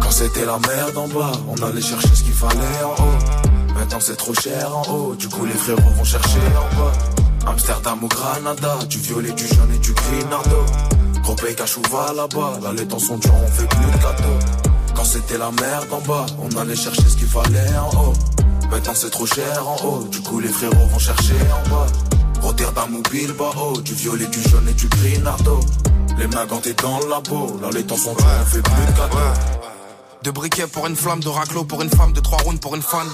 Quand c'était la merde en bas, on allait chercher ce qu'il fallait en haut. Maintenant c'est trop cher en haut, du coup les frérots vont chercher en bas. Amsterdam ou Granada, du violet, du jaune et du grinardo. Gros pays chouva là-bas, là les temps sont durs, on fait plus de gâteaux. Quand c'était la merde en bas, on allait chercher ce qu'il fallait en haut. Maintenant c'est trop cher en haut, du coup les frérots vont chercher en bas. Rotterdam ou Bilbao, du violet, du jaune et du grinardo. Les mains gantées dans le labo, là les temps sont durs, on fait plus de gâteaux. De briquet pour une flamme, de raclo pour une femme, de trois rounds pour une fan.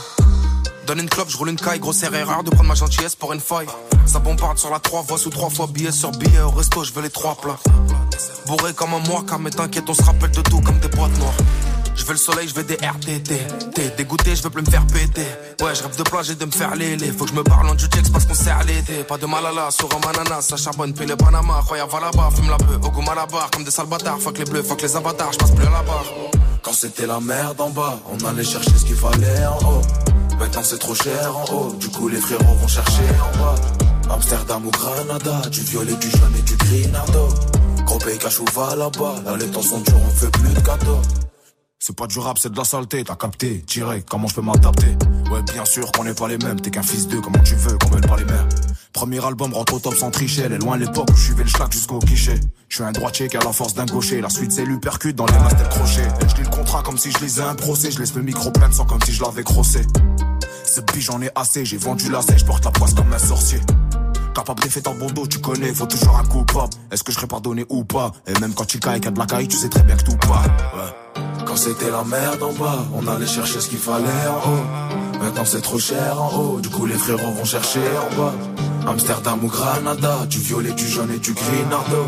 Donne une clope, je roule une caille, grosse erreur de prendre ma gentillesse pour une faille. Ça bombarde sur la trois voies sous trois fois billet sur billet au resto, je veux les trois plats. Bourré comme un mois, mais t'inquiète, on se rappelle de tout comme des boîtes noires. Je veux le soleil, je veux des RTT. T'es dégoûté, je veux plus me faire péter. Ouais, je rêve de plage et de me faire léler. Faut que je me parle en Jutex parce qu'on à l'été. Pas de malala, sur un manana, ça charbonne, paye le Panama. Croyez, va là-bas, fume la peu, au goût malabar. Comme des sales bâtards, fuck les bleus, fuck les avatars, je passe plus à la barre. Quand c'était la merde en bas, on allait chercher ce qu'il fallait en haut. Maintenant c'est trop cher en haut, du coup les frérots vont chercher en bas. Amsterdam ou Granada, du violet, du jaune et du grinardo. Gros pays va là-bas, là les temps sont durs, on fait plus de gâteaux. C'est pas du rap, c'est de la saleté, t'as capté, tiré, comment je peux m'adapter? Ouais, bien sûr qu'on n'est pas les mêmes, t'es qu'un fils d'eux, comment tu veux qu'on veulent pas les mères? Premier album rentre au top sans tricher, elle est loin l'époque où je suivais le schlag jusqu'au guichet. Je suis un droitier qui a la force d'un gaucher, la suite c'est l'upercute dans les mains le crochet. Et je lis le contrat comme si je lisais un procès, je laisse le micro plein de sang comme si je l'avais grossé. Ce bi j'en ai assez, j'ai vendu la je porte la poisse comme un sorcier. Capable d'effet en bon dos, tu connais, faut toujours un coupable. Est-ce que je serais pardonné ou pas? Et même quand il caille, qu'il y a de la tu sais très bien que tout part. Quand c'était la merde en bas, on allait chercher ce qu'il fallait en haut. Maintenant c'est trop cher en haut, du coup les frérots vont chercher en bas. Amsterdam ou Granada, du violet, du jaune et du grinardo.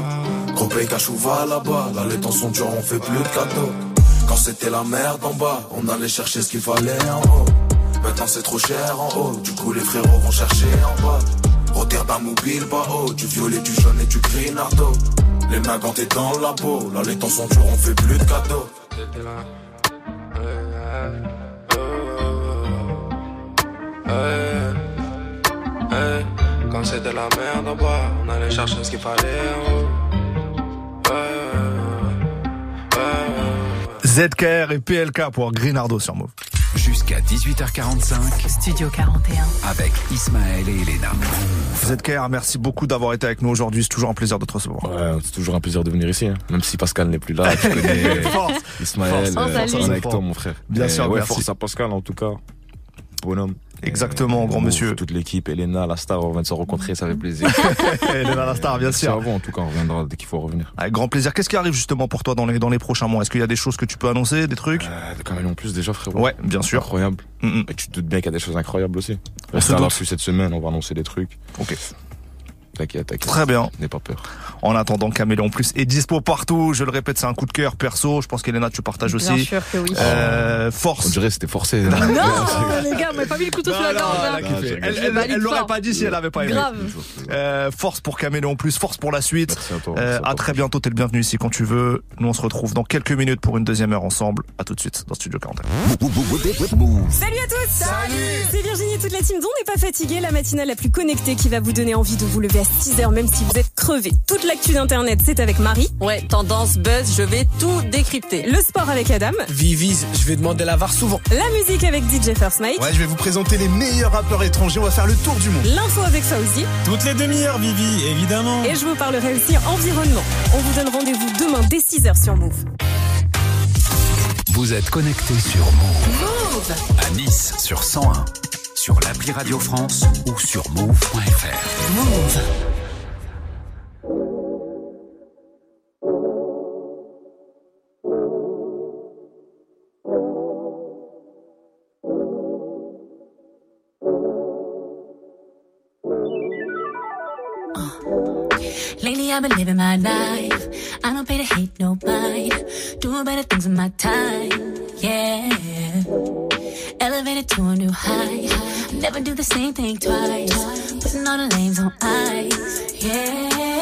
Gros pays va là-bas, là les temps sont durs, on fait plus de cadeaux. Quand c'était la merde en bas, on allait chercher ce qu'il fallait en haut. Maintenant c'est trop cher en haut, du coup les frérots vont chercher en bas. Rotterdam ou Bilbao, du violet, du jaune et du grinardo. Les mains gantées dans le labo, là les temps sont durs, on fait plus de cadeaux. Quand c'était la merde en bas, on allait chercher ce qu'il fallait. ZKR et PLK pour Greenardo sur Move. Jusqu'à 18h45 Studio 41. avec Ismaël et Elena. ZKR, merci beaucoup d'avoir été avec nous aujourd'hui. C'est toujours un plaisir de te recevoir. Ouais, c'est toujours un plaisir de venir ici, hein. même si Pascal n'est plus là. Tu connais Force. Ismaël, Force. euh, est avec toi, mon frère. Bien Et sûr, ouais, merci. force à Pascal en tout cas. Bonhomme. Exactement, Et, grand monsieur. Toute l'équipe, Elena, la star, on vient de se rencontrer, ça fait plaisir. Elena Lastar, bien Merci sûr. vous, en tout cas, on reviendra dès qu'il faut revenir. Avec grand plaisir. Qu'est-ce qui arrive justement pour toi dans les, dans les prochains mois? Est-ce qu'il y a des choses que tu peux annoncer, des trucs? Euh, quand même en plus déjà, frérot. Ouais, bien sûr. Incroyable. Mm, mm. Et tu te doutes bien qu'il y a des choses incroyables aussi. On se à cette semaine, on va annoncer des trucs. Ok. T'inquiète, t'inquiète. Très bien. N'aie pas peur. En attendant, Caméléon Plus est dispo partout. Je le répète, c'est un coup de cœur perso. Je pense qu'Elena, tu partages aussi. Bien sûr que oui. Euh, On force. dirait que c'était forcé. Non, les gars, on m'a pas mis le couteau sous la Non, gorge. elle hein. Elle, elle- l'aurait pas dit si elle avait pas aimé. Grave. Euh, force pour Caméléon Plus, force pour la suite. Merci à toi. Euh, à très bientôt, t'es le bienvenu ici quand tu veux. Nous on se retrouve dans quelques minutes pour une deuxième heure ensemble. À tout de suite dans Studio 41. Salut à tous Salut C'est Virginie et toute la team dont n'est pas fatiguée, la matinale la plus connectée qui va vous donner envie de vous lever à 6h même si vous êtes crevé. Toute l'actu d'internet, c'est avec Marie. Ouais, tendance, buzz, je vais tout décrypter. Le sport avec Adam. Vivi, je vais demander la VAR souvent. La musique avec DJ First Mike. Ouais, je vais vous présenter les meilleurs rappeurs étrangers. On va faire le tour du monde. L'info avec Fauzi. Toutes les demi-heures, Vivi, évidemment. Et je vous parlerai aussi environnement. On vous donne rendez-vous demain dès 6h sur Move. Vous êtes connecté sur Move. À Nice sur 101, sur l'appli Radio France ou sur move.fr. Move. Lately I've been living my life. I don't pay to hate nobody. Doing better things with my time. Yeah. Elevated to a new height. Never do the same thing twice. Putting all the lanes on ice. Yeah.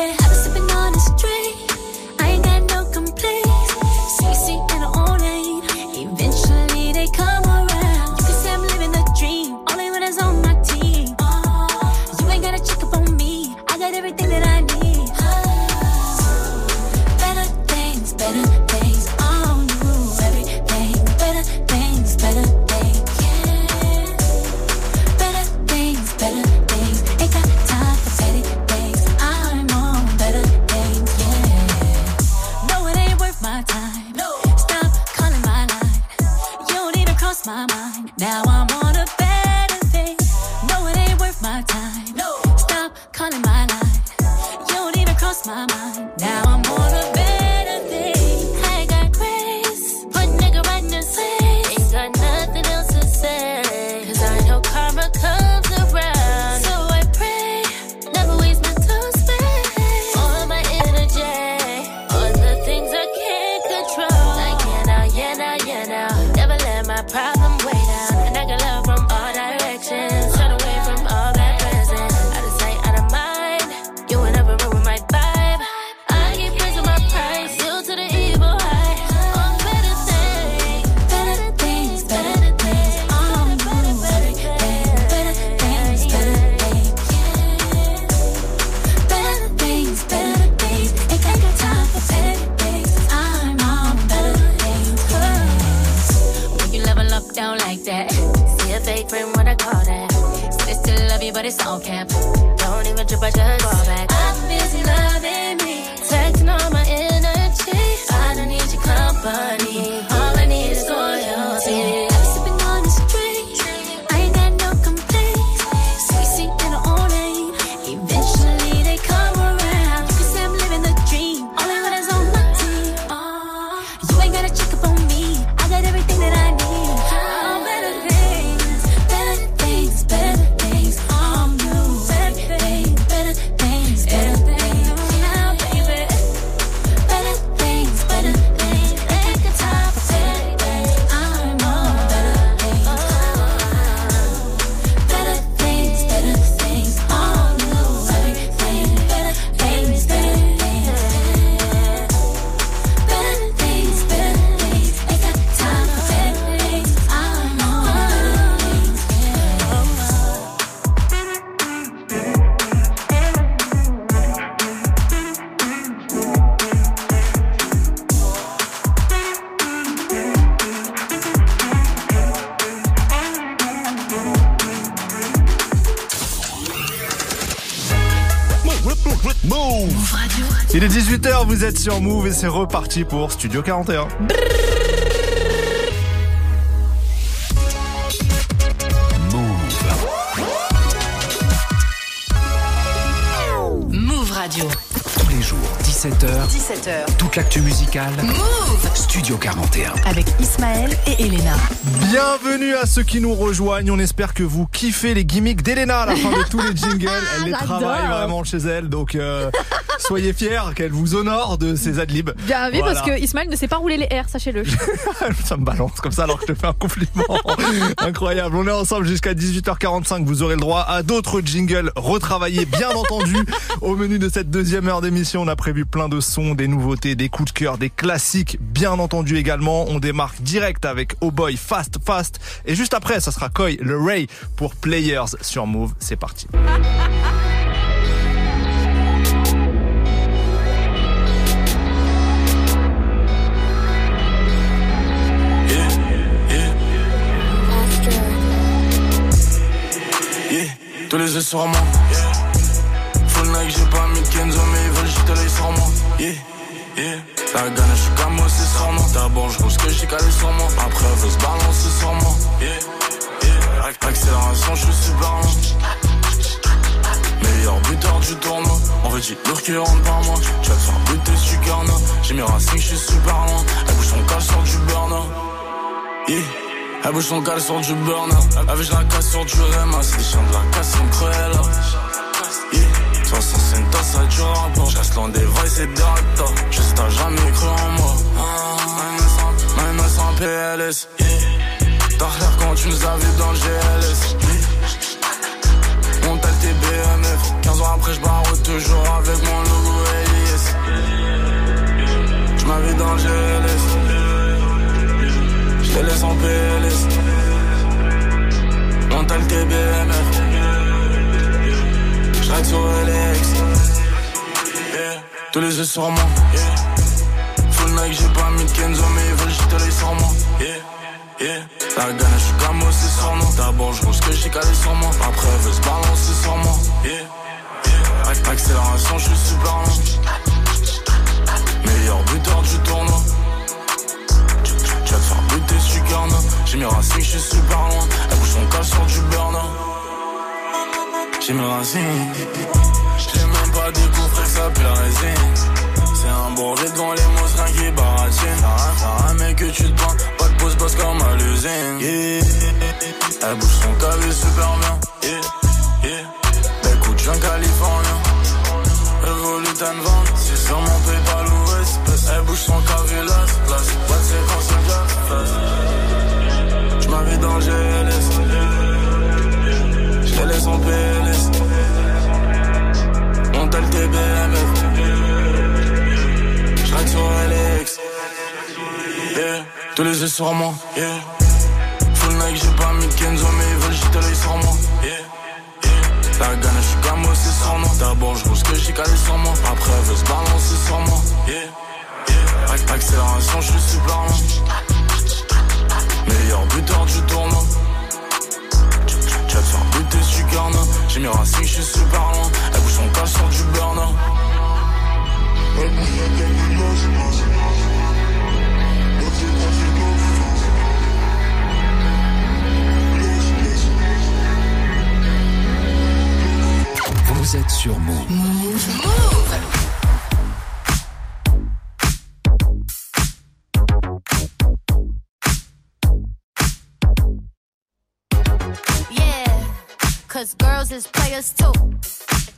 Vous êtes sur Move et c'est reparti pour Studio 41. Move Radio. les jours, 17h, 17h. toute l'actu musicale. Move Studio 41. avec Ismaël et Elena. Bienvenue à ceux qui nous rejoignent. On espère que vous kiffez les gimmicks d'Elena à la fin de tous les jingles. Elle les J'adore. travaille vraiment chez elle. Donc, euh, soyez fiers qu'elle vous honore de ses adlibs. Bien Voilà. parce que Ismaël ne sait pas rouler les airs, sachez-le. Ça me balance comme ça alors que je te fais un compliment. Incroyable. On est ensemble jusqu'à 18h45. Vous aurez le droit à d'autres jingles retravaillés, bien entendu. Au menu de cette deuxième heure d'émission, on a prévu plein de sons, des nouveautés, des coups de cœur, des classiques, bien entendu également. On démarque direct avec Oh Boy Fast Fast. Et juste après, ça sera Koi le Ray pour Players sur Move. C'est parti. Tous les yeux sur moi. Yeah. Full Nike, j'ai pas mis de Kenzo, mais ils veulent jeter l'œil sur moi. Yeah, yeah. La gagne, je suis comme moi, c'est sur moi. D'abord, je ce que j'ai calé sur moi. Après, elle veut se balancer sur moi. Yeah, yeah. Ac- Accélération, je suis super lent. Meilleur buteur du tournoi. On veut dire lourd qui rentre par moi. Tu vas te faire buter, je suis. J'ai mis racing, je suis super loin. Elle bouge son cal sur du burner. Yeah. Elle bouge son cal sur du burner. Avec la casse sur du Rema. C'est des chiens de la casse, c'est cruel. Yeah. 60 c'est une tasse à du rapport. Je loin des vices et des acteurs. Juste t'as jamais cru en moi. Maintenant sans PLS. T'as l'air quand tu nous as vus dans le GLS. Yeah. On t'a le TBMF. 15 ans après, je barre toujours avec mon logo LIS. Je dans le GLS. Te laisse en PLS. On t'a le TBMF. Je ride sur LX. Yeah. Tous les yeux sur moi. Yeah. Full Nike, j'ai pas mis de Kenzo, mais ils veulent jeter l'œil sur moi. Yeah. Yeah. La gagne, je suis comme aussi sur moi. D'abord, je ce que j'ai calé sur moi. Après, elle veut se balancer sur moi. Yeah. Yeah. Ac- Accélération, je suis super. Meilleur buteur du J'ai même pas découvert que ça pue la résine. C'est un bourget devant les mots, un qui baratine. Ça rien, mais que tu te prends. Pas de pause, bosse comme à l'usine. Elle bouge son cavé super bien. Yeah. Yeah. Écoute, je viens californien. Revolutan vente, c'est sur mon PayPal ou espèce. Elle bouge son cavé là, On t'a le TBMF. J'ride sur LX. Yeah. Tous les yeux sur moi. Yeah. Full Nike, j'ai pas mis Kenzo, mais ils veulent jeter l'œil sur moi. Yeah. La gagne, je suis comme aussi sur moi. D'abord, je ce que j'ai calé sur moi. Après, elle veut se balancer sur moi. Accélération, je suis super. Meilleur buteur du tournoi. Faire buter, je suis. J'ai mis racing, je suis super loin. Elle bouge son cal sur du burner. Vous êtes sur Move. Yeah, cause girls is players too.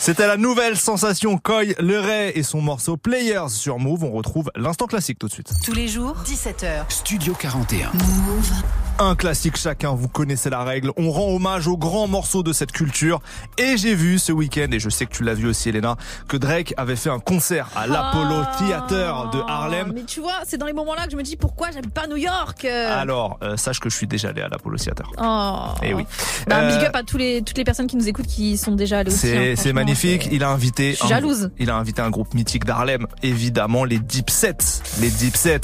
C'était la nouvelle sensation Coy Leray et son morceau Players sur Move. On retrouve l'instant classique tout de suite. Tous les jours, 17h. Studio 41. Move. Un classique chacun, vous connaissez la règle. On rend hommage aux grands morceaux de cette culture. Et j'ai vu ce week-end, et je sais que tu l'as vu aussi Elena, que Drake avait fait un concert à l'Apollo Theater de Harlem. Mais tu vois, c'est dans les moments-là que je me dis pourquoi j'aime pas New York. euh. Alors, euh, sache que je suis déjà allé à l'Apollo Theater. Oh. Eh oui. Bah, Euh, big up à tous les, toutes les personnes qui nous écoutent qui sont déjà allées aussi. C'est hein, c'est magnifique. Il a invité. Je suis un- jalouse. Il a invité un groupe mythique d'Harlem, évidemment les Deep Sets. Les Deep Sets.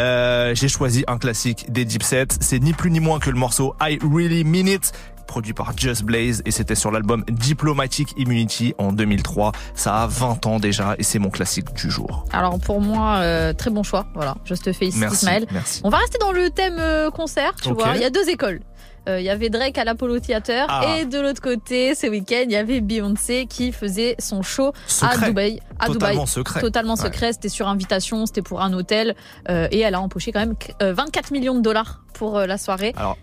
Euh, J'ai choisi un classique des Deep Sets. C'est ni plus ni moins que le morceau I Really Mean It produit par Just Blaze et c'était sur l'album Diplomatic Immunity en 2003. Ça a 20 ans déjà et c'est mon classique du jour. Alors pour moi, euh, très bon choix. Voilà, je te félicite Merci, Ismaël. merci. On va rester dans le thème euh, concert, tu vois. Il y a deux écoles. Euh, Il y avait Drake à l'Apollo Theater Ah. et de l'autre côté, ce week-end, il y avait Beyoncé qui faisait son show à. Dubaï. À Totalement Dubaï. secret. Totalement Ouais. secret. C'était sur invitation, c'était pour un hôtel euh, et elle a empoché quand même euh, 24 millions de dollars pour euh, la soirée. Alors,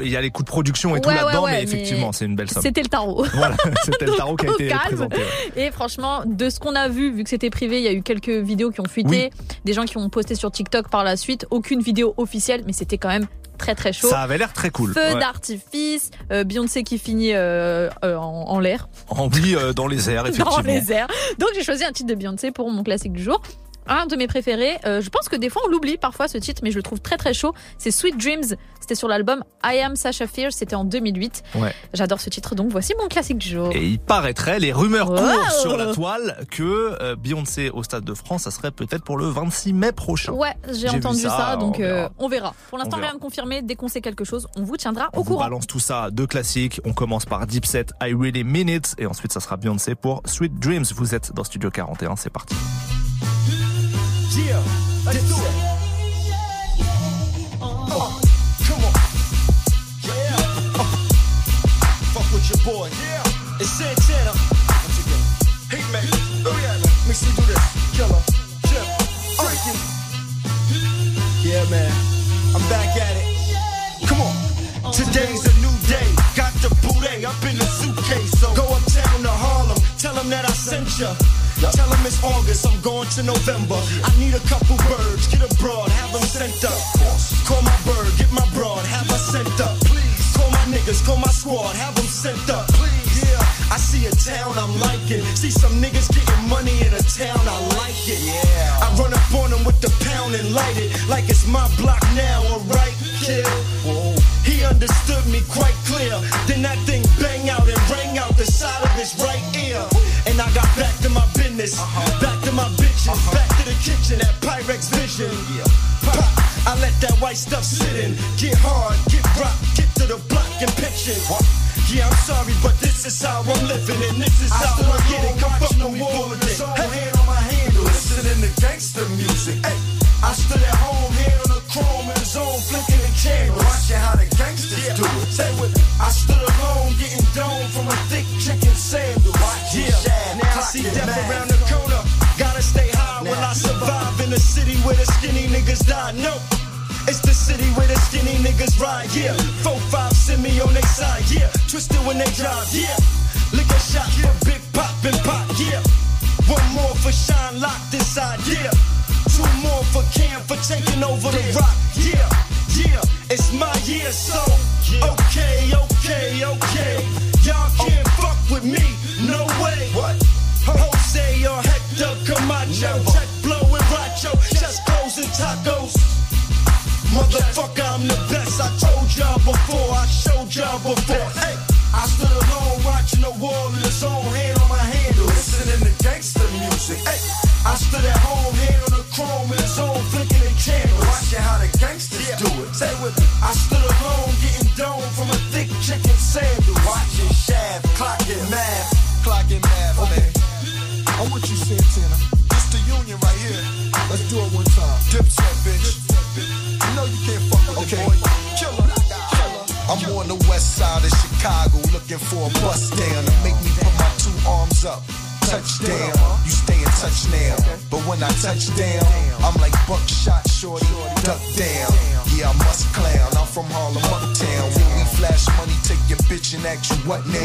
il y a les coûts de production et tout Ouais, là-dedans, ouais, mais mais effectivement, c'est une belle somme. C'était le tarot. Voilà, c'était le tarot qui a été calme. présenté. Et franchement, de ce qu'on a vu, vu que c'était privé, il y a eu quelques vidéos qui ont fuité, des gens qui ont posté sur TikTok par la suite. Aucune vidéo officielle, mais c'était quand même très très chaud. Ça avait l'air très cool. Feu Ouais. d'artifice, euh, Beyoncé qui finit euh, euh, en, en l'air, Rempli euh, dans les airs, effectivement. dans les airs. Donc j'ai choisi un titre de Beyoncé pour mon classique du jour. Un de mes préférés, euh, je pense que des fois on l'oublie parfois ce titre, mais je le trouve très très chaud. C'est Sweet Dreams. C'était sur l'album I Am Sasha Fierce. C'était en 2008. Ouais. J'adore ce titre, donc voici mon classique du jour. Et il paraîtrait, les rumeurs Wow. courent sur la toile que euh, Beyoncé au Stade de France, ça serait peut-être pour le 26 mai prochain. Ouais, j'ai entendu ça, ça, donc on verra. euh, on verra. Pour l'instant, On rien de confirmé. Dès qu'on sait quelque chose, on vous tiendra On au vous courant. balance tout ça, deux classiques. On commence par Deep Set, I Really Mean It. Et ensuite, ça sera Beyoncé pour Sweet Dreams. Vous êtes dans Studio 41, c'est parti. Yeah, let's do it. Oh, come on. Yeah. Uh, fuck with your boy. Yeah. It's Santana. Hey, man. Oh, yeah, man. Do this. Killer. Chip. Freaking. Yeah, man. I'm back at it. Come on. Today's a new day. Got the booty up in the suitcase. So go uptown to Harlem. Tell them that I sent ya. Tell them it's August, I'm going to November. I need a couple birds, get abroad, have them sent up. Call my bird, get my broad, have her sent up. Please. Call my niggas, call my squad, have them sent up. Please. Yeah, I see a town I'm liking. See some niggas getting money in a town, I like it. Yeah. I run up on them with the pound and light it like it's my block my business, back to my bitches, back to the kitchen at Pyrex Vision. Pop, I let that white stuff sit in. Get hard, get rock, get to the block and picture. Yeah, I'm sorry, but this is how I'm living, and this is how I get it. Come fuck the for this. Hey, hand on my handle, listening to gangster music. Hey, I stood at home, hand on the chrome in the zone, flicking the candles. the city where the skinny niggas die. No. It's the city where the skinny niggas ride, yeah. Four, five, send me on they side, yeah. Twisted when they drive, yeah. Lick a shot for big pop and pop, yeah. One more for Shine Lock this side, yeah. Two more for Cam for taking over the rock, yeah. Yeah, it's my year, so okay, okay, okay. Y'all can't fuck with me, no way. What? Jose or Hector come Camacho. Never and Racho, chest goes and tacos. Motherfucker, I'm the best. I told y'all before, I showed y'all before. Hey, I stood alone watching the wall in its own hand on my handle, listening to gangster music. Hey, I stood at home, hand on the chrome in its own flicking and channel, watching how the gangsters yeah. do it. Say with me, I stood alone getting dome from a thick chicken sandwich, watching Shab clocking math, clocking math. Okay, I want you said, Tina the union right here. Let's do it one time. Dipset, bitch. You know you can't fuck with okay. boy. Killer. Killer. I'm on the west side of Chicago looking for a bus down to make me put my two arms up. Touchdown, you stay in touch now. But when I touch down, I'm like buckshot shorty, duck down. Yeah, I must clown. I'm from Harlem, uptown. Flash money, take your bitch and ask you what now.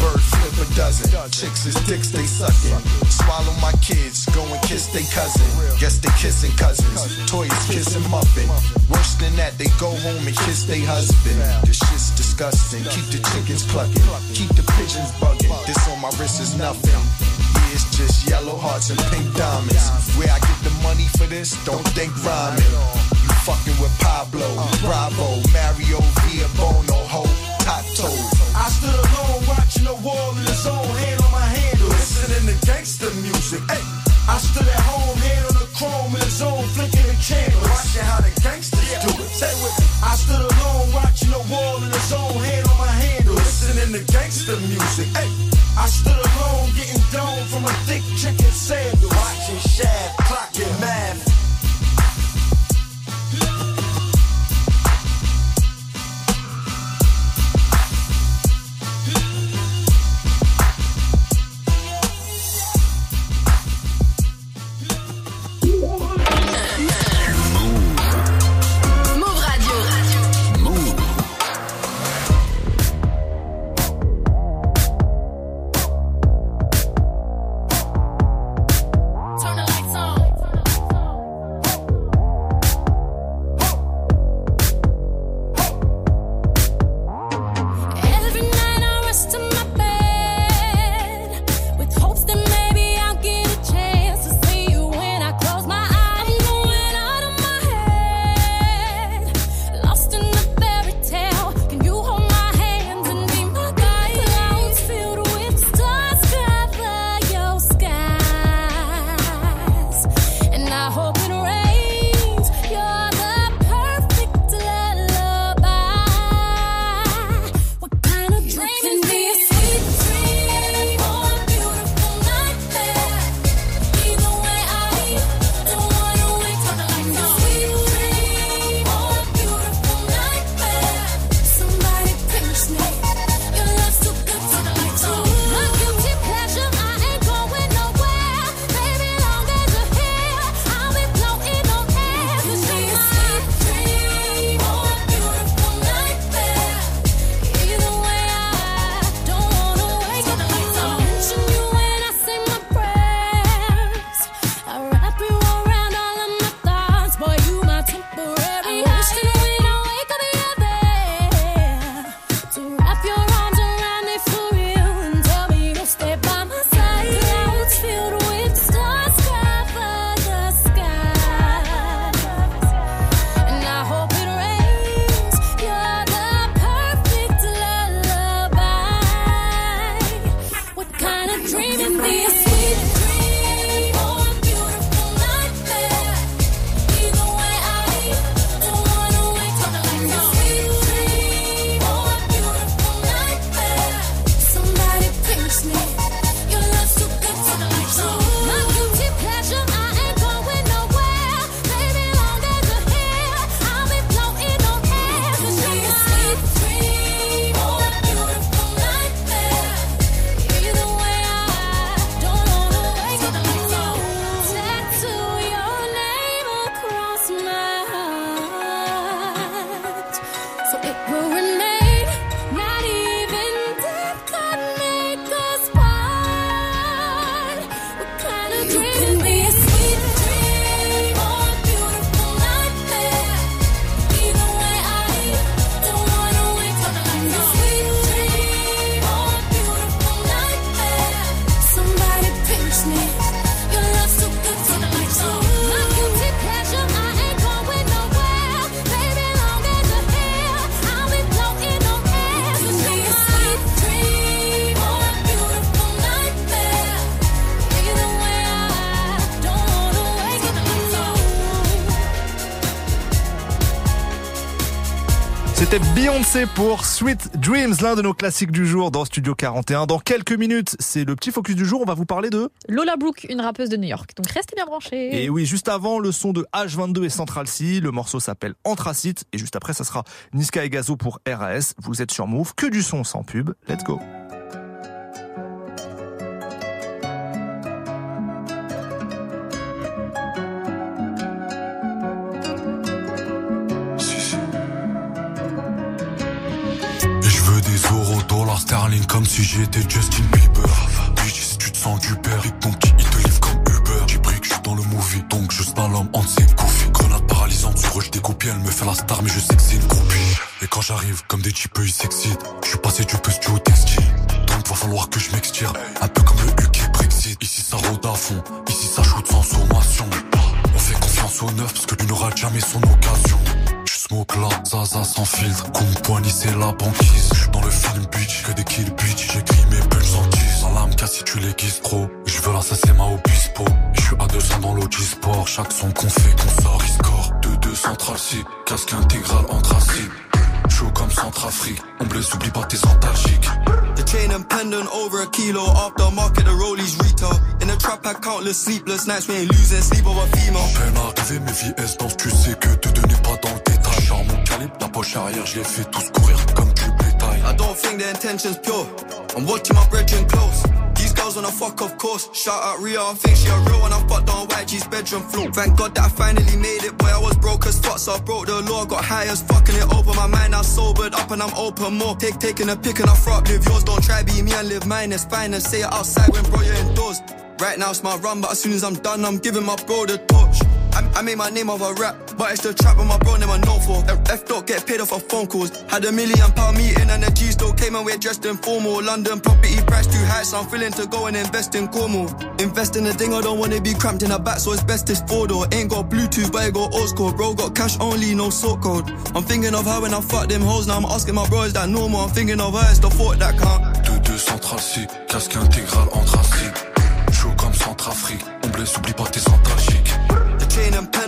Bird flip a dozen. Chicks is dicks, they sucking. Swallow my kids, go and kiss they cousin. Guess they kissing cousins. Toys kissing muffin. Worse than that, they go home and kiss they husband. This shit's disgusting. Keep the chickens clucking. Keep the pigeons bugging. This on my wrist is nothing. Yeah, it's just yellow hearts and pink diamonds. Where I get the money for this, don't think rhyming. Fucking with Pablo, Bravo, Mario, Via Bono, Ho, Tato. I stood alone watching the wall in its own hand on my handle, listening to gangster music. Hey, I stood at home, hand on the chrome in its own flicking the channel, watching how the gangsters do it. Say with me. I stood alone watching the wall in its own hand on my handle, listening to gangster music. Hey, I stood alone getting dome from a thick chicken sandwich, watching Shaft, clocking math. Move C'était Beyoncé pour Sweet Dreams, l'un de nos classiques du jour dans Studio 41. Dans quelques minutes, c'est le petit focus du jour. On va vous parler de. Lola Brooke, une rappeuse de New York. Donc restez bien branchés. Et oui, juste avant, le son de H22 et Central C. Le morceau s'appelle Anthracite. Et juste après, ça sera Niska et Gazo pour RAS. Vous êtes sur Move. Que du son sans pub. Let's go. Dollars, sterling comme si j'étais Justin Bieber. Bitch, si tu te sens du père, ton te livre comme Uber. J'ai pris que je suis dans le movie, donc je slalom entre ses goofy. Grenade paralysante, sur eux je découpe, elle me fait la star, mais je sais que c'est une groupie. Et quand j'arrive, comme des types, ils s'excitent. Je suis passé du pustu au textile. Donc va falloir que je m'extire. Un peu comme le UK Brexit. Ici ça rôde à fond, ici ça shoot sans sommation. On fait confiance au neuf parce que lui n'aura jamais son occasion. Je smoke là, Zaza sans filtre. Poignet, c'est la banquise. Je dans le film que des kills bitch. J'écris mes bulles en 10. Salam, car si tu les guises trop. Je veux l'assassin ma obispo. Je suis à 200 dans l'Ogisport. Chaque son qu'on fait, qu'on sort, il score. 2-2 central C, casque intégral anthracite. Chaud comme Centrafrique. On blesse, oublie pas tes antalgiques. The chain and pendant over a kilo. After market, the rollies retail. In the trap, I countless sleepless nights. We ain't losing sleep over female. peine arrivé, mes VS danse, tu sais que te donner pas dans le détail. Genre mon calibre, la poche arrière, je les fais tous courir think the intention's pure. I'm watching my brethren close. These girls wanna fuck, of course. Shout out Ria, I think she a real one. I fucked on YG's bedroom floor. Thank God that I finally made it. Boy, I was broke as fuck, so I broke the law. Got high as fucking it open. My mind, I'm sobered up and I'm open more. Take, taking a pick and I front live yours. Don't try be me and live mine. It's fine and say it outside when bro, you're indoors. Right now it's my run, but as soon as I'm done, I'm giving my bro the torch. I, made my name of a rap, but it's the trap with my bro name I know for. F, don't get paid off of phone calls. Had a million pound meeting and the G still came and we're dressed in formal. London property price too high, so I'm willing to go and invest in Cornwall. Invest in a thing, I don't wanna be cramped in a back, so it's best it's four door. Ain't got Bluetooth, but I got old. Bro got cash only, no sort code. I'm thinking of her when I fuck them hoes. Now I'm asking my bro, is that normal? I'm thinking of her, it's the thought that count. 2-2 central C, casque intégral anthracite. Chaud comme Centrafrique. On blesse, oublie pas tes antalgiques.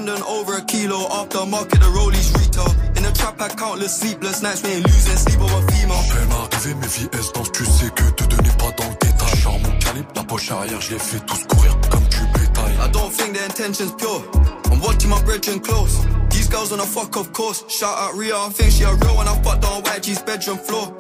The pendant over a kilo. After market, the rollies retail. In the trap, I countless sleepless nights. We ain't losing sleep over female. peine mes danse, tu sais que te donner pas dans le détail. Genre mon calibre, la poche arrière, je les fais tous courir comme du bétail. I don't think the intention's pure. I'm watching my brethren close. These girls wanna fuck, of course. Shout out Ria, I think she a real one. I fucked on YG's bedroom floor.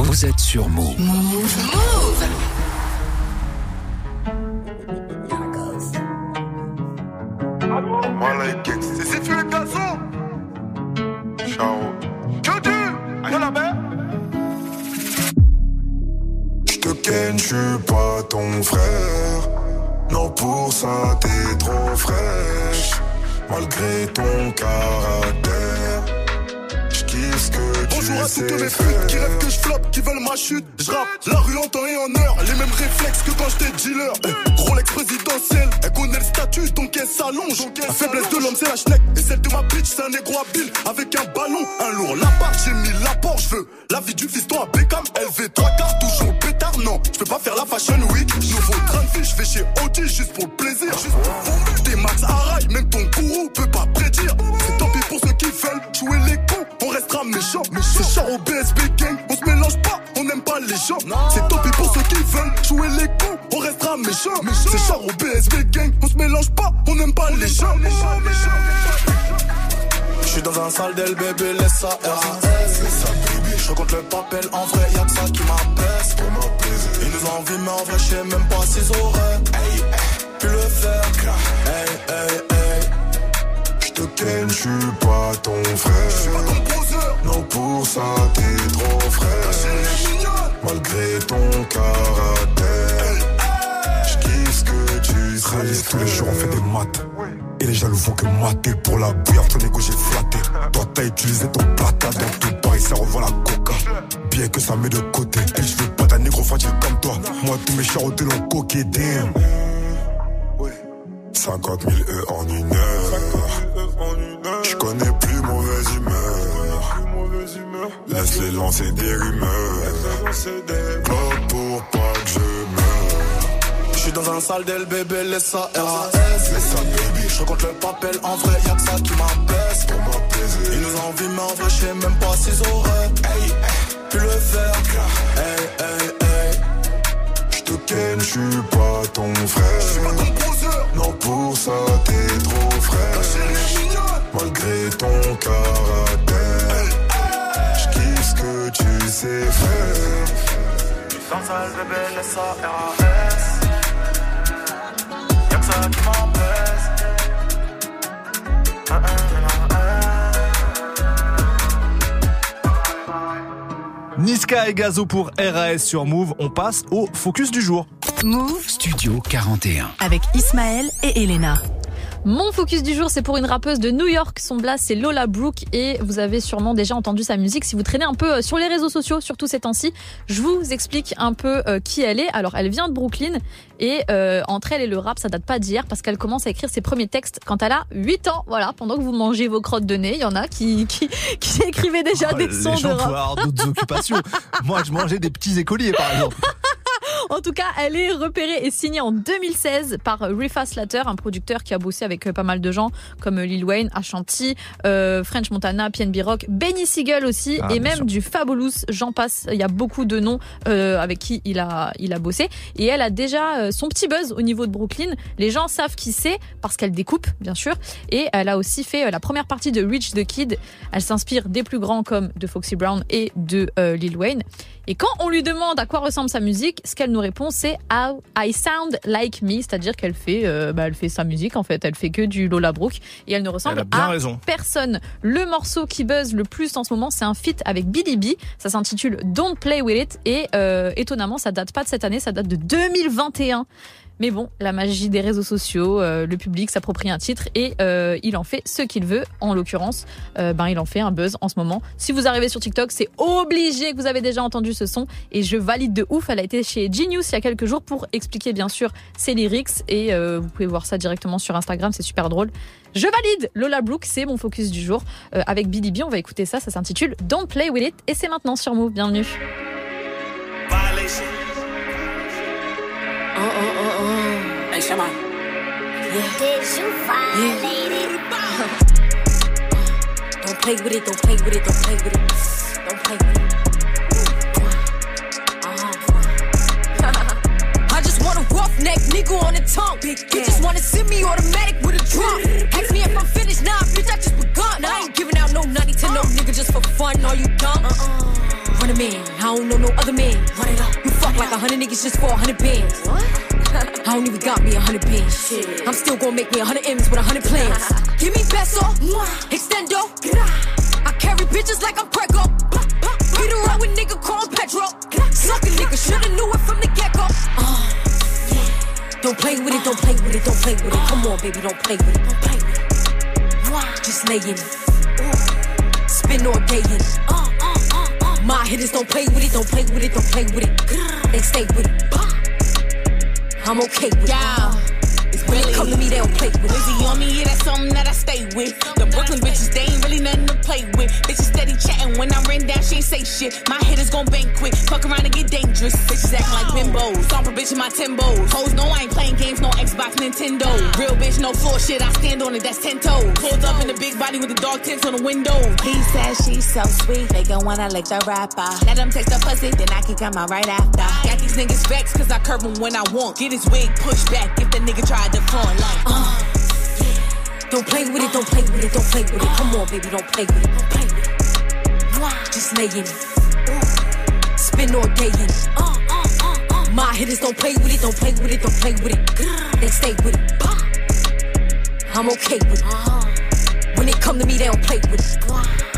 Vous êtes sur Move. Voilà les kicks. C'est si tu es garçon. Ciao. Que du. Allez la baie. J'te ken, j'suis pas ton frère. Non, pour ça t'es trop fraîche. Malgré ton caractère, Bonjour à toutes mes putes qui rêvent que je floppe, qui veulent ma chute. Je rappe la rue en temps et en heure. Les mêmes réflexes que quand j'étais dealer. Eh, Rolex présidentiel, elle connaît le statut, donc elle s'allonge. La faiblesse de l'homme, c'est la schneck. Et celle de ma bitch, c'est un négro habile. Avec un ballon, un lourd lapin. J'ai mis l'apport, je veux la vie du fiston à Beckham. LV, trois cartouches au pétard, non. Je peux pas faire la fashion week. Nouveau train de je vais chez OG juste pour le plaisir. Juste pour T'es max à rail, même ton gourou peut pas prédire. Pour ceux qui veulent jouer les cons. On restera méchants. C'est char au BSB gang. On se mélange pas, on n'aime pas les gens. C'est tant pis pour ceux qui veulent jouer les cons. On restera méchants. C'est char au BSB gang. On se mélange pas, on n'aime pas les gens. Je suis dans un sale del bébé, laisse ça RAS. Je compte le papel, en vrai, y'a que ça qui m'apaise. Ils nous envient, mais en vrai, je sais même pas s'ils auraient pu le faire. Hey, hey, hey. J'te ken, j'suis pas ton frère. Non, pour ça t'es trop frère. Malgré ton caractère, j'kiffe ce que tu sais. Réalise tous les jours, on fait des maths. Et les jaloux font que mater. Pour la bouillarde, ton égo, j'ai flatté. Toi, t'as utilisé ton plata. Dans tout Paris, ça revoit la coca. Bien que ça met de côté. Et je veux pas d'un négro fragile comme toi. Moi, tous mes charros te l'ont coqué, damn. 50 000 E en une heure. Laisse les lancer des rumeurs. Globe pour pas que je meure. Je suis dans un sale d'elle bébé, laisse ça RAS. Laisse ça, baby. Je compte le papel, en vrai, y'a que ça qui m'apaise. Pour m'apaiser. Ils nous envient, mais en vrai, je sais même pas s'ils auraient hey, pu le faire. Hey, hey, hey. Je te ken, je suis pas ton frère. Non, pour ça, t'es trop frère. Malgré ton caractère, que tu sais faire. Dans un sale bébé, laisse ça RAS. Y'a que ça qui m'apaise. Ah, ah, ah, Niska et Gazo pour RAS sur Move. On passe au focus du jour. Move Studio 41. avec Ismaël et Elena. Mon focus du jour, c'est pour une rappeuse de New York. Son blast, c'est Lola Brooke. Et vous avez sûrement déjà entendu sa musique si vous traînez un peu euh, sur les réseaux sociaux, surtout ces temps-ci. Je vous explique un peu euh, qui elle est. Alors, elle vient de Brooklyn. Et euh, entre elle et le rap, ça date pas d'hier parce qu'elle commence à écrire ses premiers textes quand elle a 8 ans. Voilà, pendant que vous mangez vos crottes de nez, il y en a qui, qui, qui écrivaient déjà Oh, des sons de rap. d'autres occupations. Moi, je mangeais des petits écoliers, par exemple. En tout cas, elle est repérée et signée en 2016 par Rifa Slater, un producteur qui a bossé avec euh, pas mal de gens comme Lil Wayne, Ashanti, euh, French Montana, PNB Rock, Benny Siegel aussi, Ah, et même sûr. du Fabulous. J'en passe. Il y a beaucoup de noms euh, avec qui il a il a bossé. Et elle a déjà euh, son petit buzz au niveau de Brooklyn. Les gens savent qui c'est parce qu'elle découpe, bien sûr. Et elle a aussi fait la première partie de Reach the Kid. Elle s'inspire des plus grands comme de Foxy Brown et de Lil Wayne. Et quand on lui demande à quoi ressemble sa musique, ce qu'elle nous répond, c'est How I sound like me, c'est-à-dire qu'elle fait, euh, bah, elle fait sa musique en fait, elle fait que du Lola Brooke et elle ne ressemble Elle à raison. personne. Le morceau qui buzz le plus en ce moment, c'est un feat avec Billy B. Ça s'intitule Don't Play With It et euh, étonnamment, ça date pas de cette année, ça date de 2021. Mais bon, la magie des réseaux sociaux, euh, le public s'approprie un titre et euh, il en fait ce qu'il veut. En l'occurrence, euh, ben il en fait un buzz en ce moment. Si vous arrivez sur TikTok, c'est obligé que vous avez déjà entendu ce son et je valide de ouf. Elle a été chez Genius il y a quelques jours pour expliquer bien sûr ses lyrics et vous pouvez voir ça directement sur Instagram, c'est super drôle. Je valide Lola Brooke, c'est mon focus du jour avec Billy B. On va écouter ça, ça s'intitule Don't Play With It et c'est maintenant sur Move. Bienvenue. Hey, Shama. Yeah. Did you violate it? Don't play with it, don't play with it, don't play with it. Don't play with it. Uh-huh. I just want a roughneck nigga on the tongue. You just wanna send me automatic with a drum. Ask me if I'm finished, nah, bitch, I just begun. I ain't giving out no nutty to no nigga just for fun. Are you dumb? Uh-uh. Run a man, I don't know no other man. Run it up. You fuck like a hundred niggas just for a hundred bands. I don't even got me a hundred bands. I'm still gonna make me a hundred M's with a hundred plans. Give me peso, extendo. I carry bitches like I'm Prego. Beat around with nigga called Petro. Suck a nigga, shoulda knew it from the get go. Uh, don't play with it, don't play with it, don't play with it. Come on, baby, don't play with it, don't play with it. Just lay in it. Spin all day in it. Uh, uh, My hitters don't play with it, don't play with it, don't play with it. They stay with it. I'm okay with it. They come to me, they don't play with it. Busy on me, yeah, that's something that I stay with. The Brooklyn bitches, they ain't really nothing to play with. Bitches steady chatting when I ran down, she ain't say shit. My hitters gon' bank quick, fuck around and get dangerous. Bitches acting like bimbos, stomp a bitch in my Timbos. Hoes know I ain't playing games, no Xbox, Nintendo. Real bitch, no floor shit, I stand on it, that's 10 toes. Pulled up in the big body with the dog tints on the window. He says she's so sweet, they gon' wanna lick the rapper. Let them taste the pussy, then I can come out right after. Got these niggas vexed, cause I curve 'em when I want. Get his wig pushed back if the nigga tried to like. Uh, Don't play with it, don't play with it, don't play with it. Come on, baby, don't play with it, don't play with it. Just lay in it. Spin all day in it. Uh, uh, uh, My hitters don't play with it, don't play with it, don't play with it. They stay with it. I'm okay with it. Uh-huh. When they come to me, they don't play with it.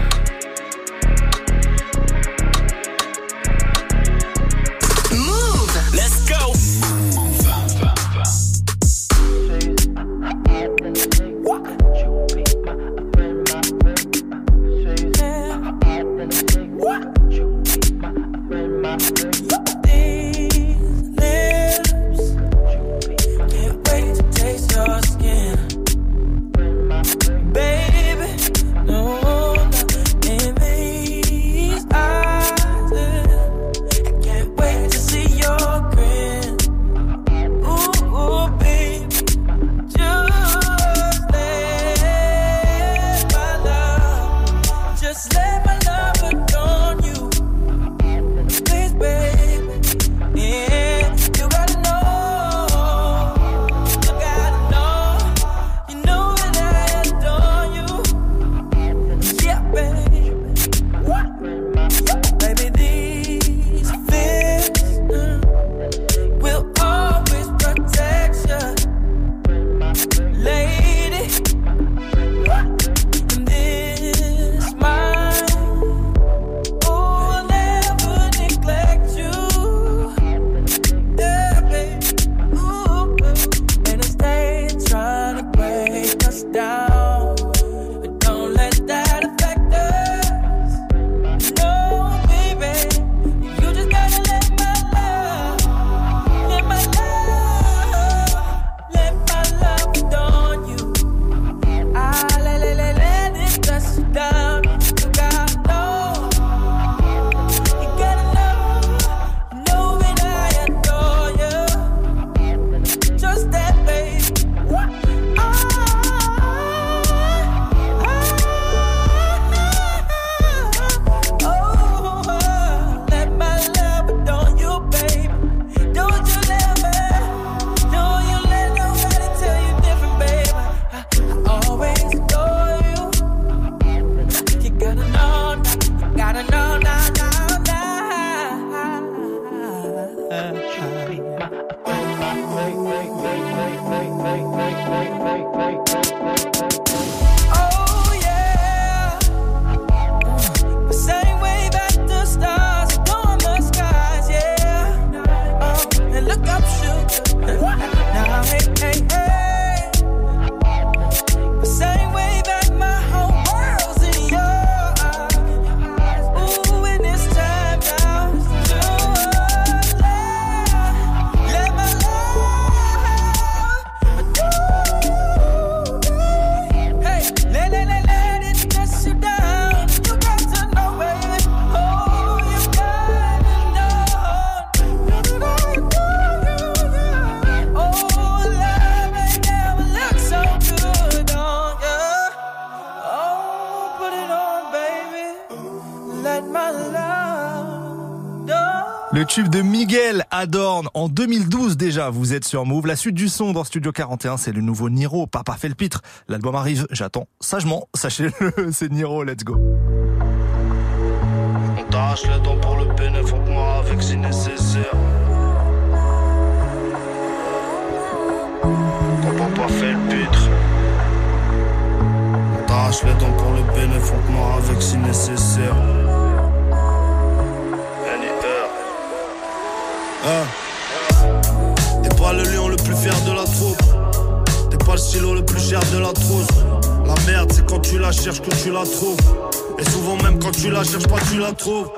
Le tube de Miguel Adorn en 2012 déjà, vous êtes sur Move. La suite du son dans Studio 41, c'est le nouveau Niro, Papa fait le pitre. L'album arrive, j'attends sagement, sachez-le, c'est Niro, let's go. On t'arrache les dents pour le avec si nécessaire. On t'arrache les dents pour le avec si nécessaire. Hein. T'es pas le lion le plus fier de la troupe. T'es pas le stylo le plus cher de la trousse. La merde, c'est quand tu la cherches que tu la trouves. Et souvent, même quand tu la cherches pas, tu la trouves.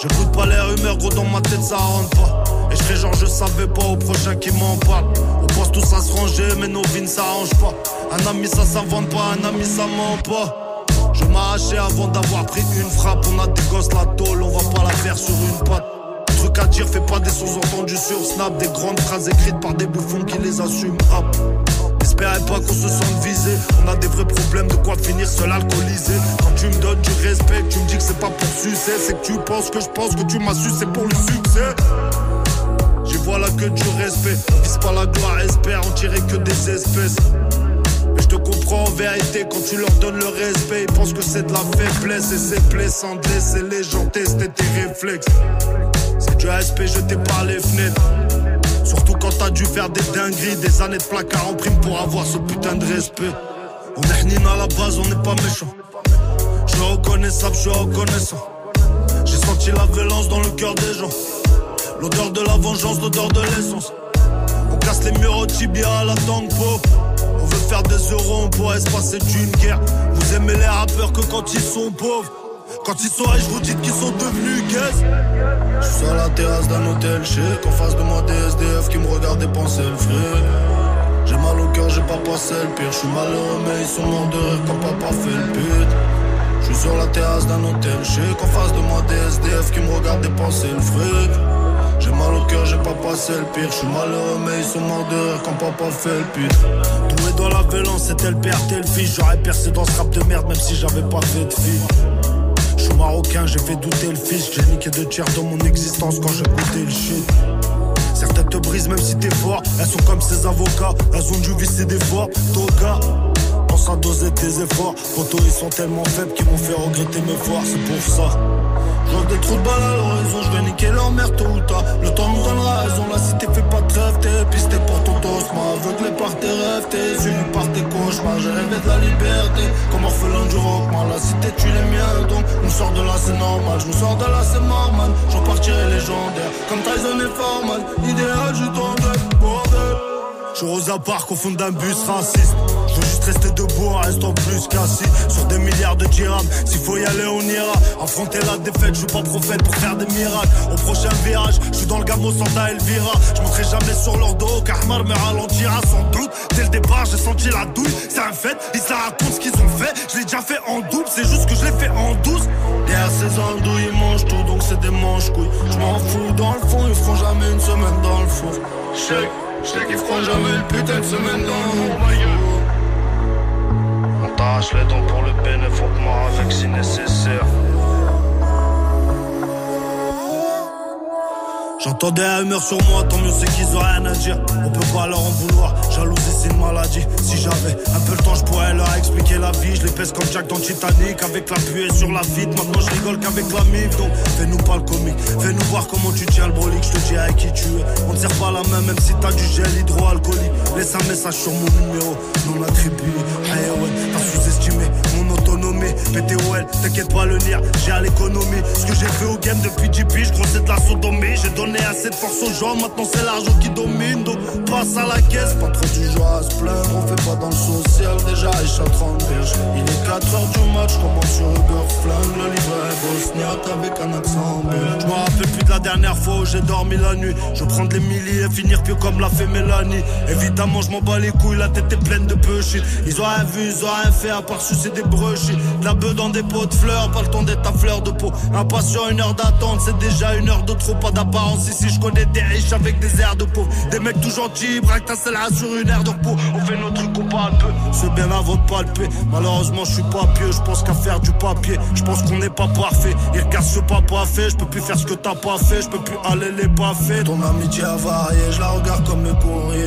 J'écoute pas les rumeurs, gros, dans ma tête, ça rentre pas. Et je genre, je savais pas au prochain qui m'en parle. On pense tous à se ranger, mais nos vies ne s'arrangent pas. Un ami, ça s'invente pas, un ami, ça ment pas. Je m'arrachais avant d'avoir pris une frappe. On a des gosses la tôle, on va pas la faire sur une patte. Truc à dire, fais pas des sous-entendus sur Snap. Des grandes phrases écrites par des bouffons qui les assument. Rap. N'espérez pas qu'on se sente visé. On a des vrais problèmes de quoi finir seul alcoolisé. Quand tu me donnes du respect, tu me dis que c'est pas pour sucer. C'est que tu penses que je pense que tu m'as su, c'est pour le succès. J'y vois là que du respect. Vise pas la gloire, espère en tirer que des espèces. Mais je te comprends en vérité quand tu leur donnes le respect. Ils pensent que c'est de la faiblesse et c'est blessant de laisser les gens tester tes réflexes. C'est du respect jeté par les fenêtres. Surtout quand t'as dû faire des dingueries, des années de placard en prime pour avoir ce putain de respect. On est hnine à la base, on n'est pas méchant. Je suis reconnaissable, je suis reconnaissant. J'ai senti la violence dans le cœur des gens. L'odeur de la vengeance, l'odeur de l'essence. On casse les murs au tibia à la tango. On veut faire des euros, on pourrait se passer d'une guerre. Vous aimez les rappeurs que quand ils sont pauvres. Quand ils sont riches, vous dites qu'ils sont devenus gays. Je suis sur la terrasse d'un hôtel chic. En face de moi, des SDF qui me regardent dépenser le fric. J'ai mal au cœur, j'ai pas passé le pire. Je suis malheureux, mais ils sont morts de rire quand papa fait le pute. Je suis sur la terrasse d'un hôtel chic. En face de moi, des SDF qui me regardent dépenser le fric. J'ai mal au cœur, j'ai pas passé le pire. Je suis malheureux, mais ils sont morts de rire quand papa fait le pute. Doué dans la violence, c'était le père, t'es le fils. J'aurais percé dans ce rap de merde, même si j'avais pas fait de fille. Marocain, j'ai fait douter le fils. J'ai niqué deux tiers dans mon existence quand j'ai goûté le shit. Certaines te brisent même si t'es fort. Elles sont comme ces avocats, elles ont dû visser des fois. Toga, pense à doser tes efforts. Photos, ils sont tellement faibles qu'ils m'ont fait regretter me voir, c'est pour ça. J'ouvre des trous de balle à l'horizon, je vais niquer leur mère tôt ou. Le temps nous donnera raison, la cité fait pas de trêve, t'es pisté pour ton toast. Moi, aveuglé par tes rêves, t'es suivi par tes cauchemars. J'ai rêvé de la liberté, comme orphelin du rock. Moi, la cité, tu les miens, donc on sort de là, c'est normal. Je me sors de là, c'est normal. J'en partirai légendaire, comme Tyson et Foreman. Idéal, je bordel. Je suis Rosa Park au fond d'un bus raciste. Je veux juste rester debout en restant plus qu'assis. Sur des milliards de dirhams S'il faut y aller on ira. Affronter la défaite, je suis pas prophète pour faire des miracles. Au prochain virage, je suis dans le gamo Santa Elvira. Je monterai jamais sur leur dos Car Mar me ralentira sans doute. Dès le départ j'ai senti la douille. C'est un fait, ils se racontent ce qu'ils ont fait. Je l'ai déjà fait en double, c'est juste que je l'ai fait en douce Derrière ces andouilles ils mangent tout Donc c'est des manches couilles Je m'en fous dans le fond Ils feront jamais une semaine dans le four je sais qu'ils feront jamais le putain de semaine dans On t'arrache les dents pour le bénéfice, avec si nécessaire. J'entends des rumeurs sur moi, tant mieux c'est qu'ils ont rien à dire. On peut pas leur en vouloir, jalousie c'est une maladie. Si j'avais un peu le temps, je pourrais leur expliquer la vie. Je les pèse comme Jack dans Titanic, avec la pluie sur la vide. Maintenant je rigole qu'avec la mif, donc fais-nous pas le comique. Fais-nous voir comment tu tiens le brolique, je te dis avec qui tu es. On ne serre pas la main, même si t'as du gel hydroalcoolique. Laisse un message sur mon numéro, non attribué. Hey ouais, t'as sous-estimé PTOL, t'inquiète pas le lire, j'ai à l'économie. Ce que j'ai fait au game depuis 10 piges, gros c'est de la sodomie. J'ai donné assez de force aux gens, maintenant c'est l'argent qui domine. Donc passe à la caisse, pas trop du joie à se plaindre. On fait pas dans le social, déjà à 30 berges. Il est 4h du match, commence sur Uber flingue. Le livret est avec un accent. Je me rappelle plus de la dernière fois où j'ai dormi la nuit. Je prends les milliers et finir pieux comme l'a fait Mélanie. Évidemment, je m'en bats les couilles, la tête est pleine de bullshit. Ils ont rien vu, ils ont rien fait à part sucer des brushis. La bœuf dans des pots de fleurs, pas le temps d'être ta fleur de peau. Impatient, une heure d'attente, c'est déjà une heure de trop. Pas d'apparence ici, je connais des riches avec des airs de pauvres. Des mecs tout gentils, braque ta là sur une aire de repos. On fait notre trucs on parle peu, c'est bien avant de palper. Malheureusement, je suis pas pieux, je pense qu'à faire du papier. Je pense qu'on n'est pas parfait. Il regarde ce pas fait, je peux plus faire ce que t'as pas fait, je peux plus aller les paffer. Ton amitié a varié, je la regarde comme mes courrier.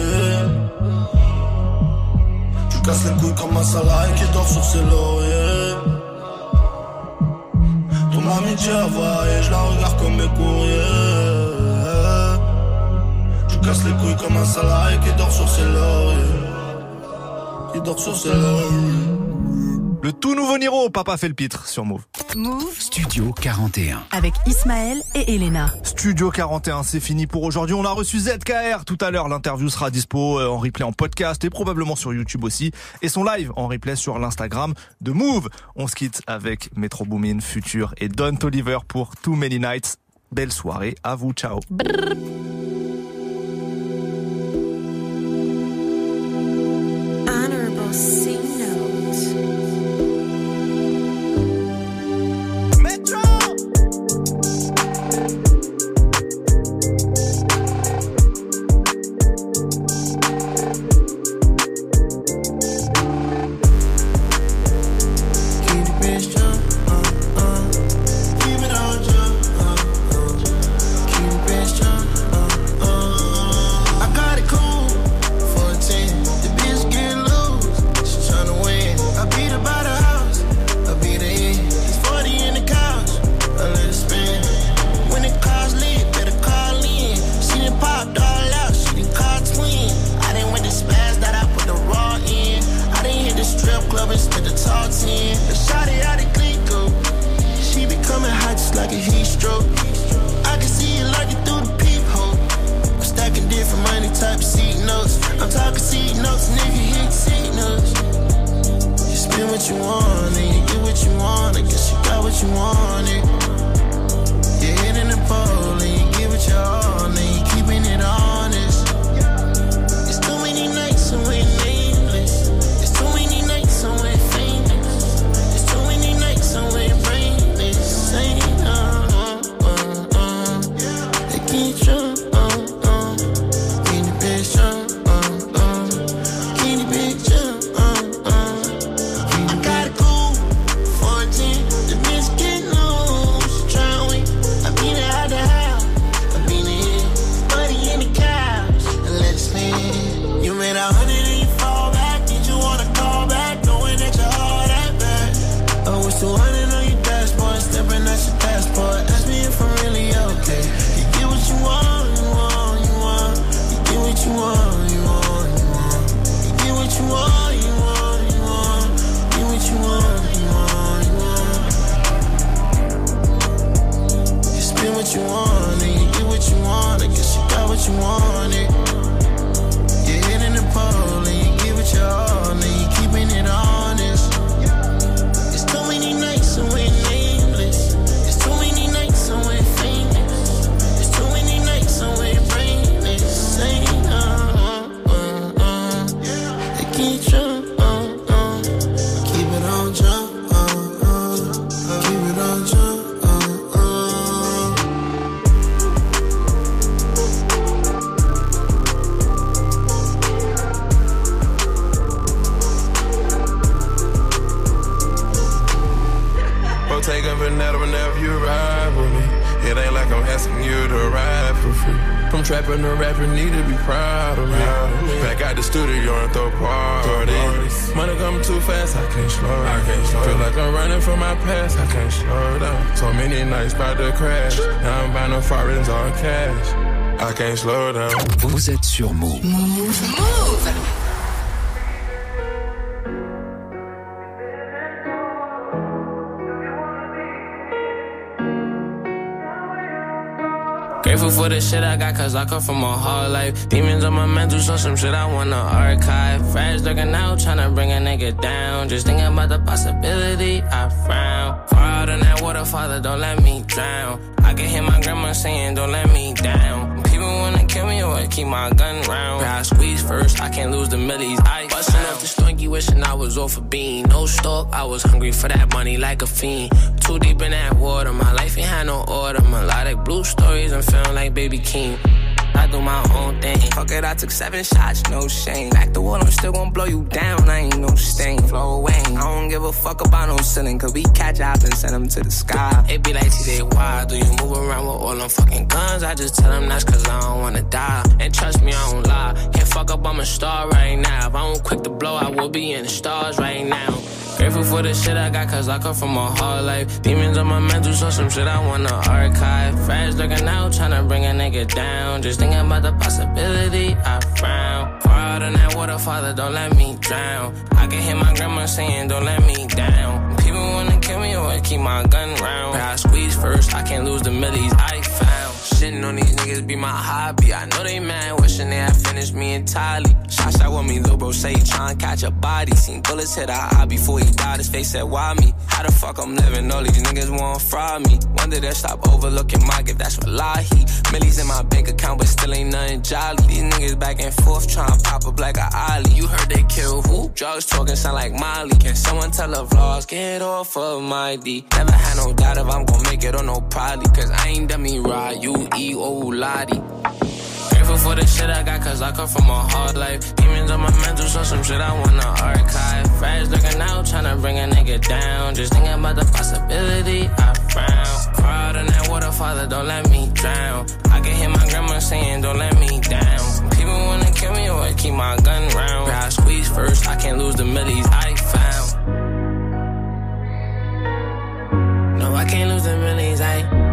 Tu casses les couilles comme un salarié qui dort sur ses lauriers. Tout m'a midi à voyer, je la regarde comme mes courriers. Je casse les couilles comme un salarié qui dort sur ses lauriers. Qui dort sur ses lauriers. Le tout nouveau Niro, Papa fait le pitre sur Move. Move Studio 41 avec Ismaël et Elena. Studio 41, c'est fini pour aujourd'hui. On a reçu ZKR tout à l'heure. L'interview sera dispo euh, en replay en podcast et probablement sur YouTube aussi et son live en replay sur l'Instagram de Move. On se quitte avec Metro Boomin, Future et Don Toliver pour Too Many Nights. Belle soirée à vous. Ciao. what you want, and you get what you want. I guess you got what you wanted. Got, cause I come from a hard life. Demons on my mental, so some shit I wanna archive. Friends looking out, tryna bring a nigga down. Just thinking about the possibility, I frown. Far out in that water, father, don't let me drown. I can hear my grandma saying, don't let me down. People wanna kill me, or keep my gun round. I squeeze first, I can't lose the millies. I bustin' up the slinky, wishing I was off a bean. No stalk, I was hungry for that money like a fiend too deep in that water. My life ain't had no order. Melodic blue stories, I'm feeling like Baby King. I do my own thing. Fuck it, I took seven shots, no shame. Back the wall, I'm still gonna blow you down. I ain't no stain. Flow away. I don't give a fuck about no ceiling, cause we catch up and send them to the sky. It be like TJ, why do you move around with all them fucking guns? I just tell them that's cause I don't wanna die. And trust me, I don't lie. Can't fuck up, I'm a star right now. If I don't quick to blow, I will be in the stars right now. Grateful for the shit I got, cause I come from a hard life. Demons on my mental, so some shit I wanna archive. Friends looking out, tryna bring a nigga down. Just thinking about the possibility, I. Pour out in that water, father, don't let me drown. I can hear my grandma saying, don't let me down. People wanna kill me, or keep my gun round. But I squeeze first, I can't lose the millies I found. Shitting on these niggas be my hobby. I know they mad, wishing they had finished me entirely. Shot shot with me, little bro say he tryna catch a body. Seen bullets hit our eye before he died. His face said, Why me? How the fuck I'm living? All these niggas want fraud me. Wonder they stop overlooking my gift, that's wallahi. Millies in my bank account, but still ain't nothing jolly. These niggas back and forth tryna pop up like a ollie. You heard they kill who? Drugs talking sound like Molly. Can someone tell the vlogs? Get off of my D. Never had no doubt if I'm gon' make it or no probably. Cause I ain't me right, you E O Lottie. Grateful for the shit I got, cause I come from a hard life. Demons on my mental, so some shit I wanna archive. Friends looking out, tryna bring a nigga down. Just thinking about the possibility, I frown. Crowd in that water, father, don't let me drown. I can hear my grandma saying, don't let me down. People wanna kill me or keep my gun round. I squeeze first, I can't lose the millies I found. No, I can't lose the millies I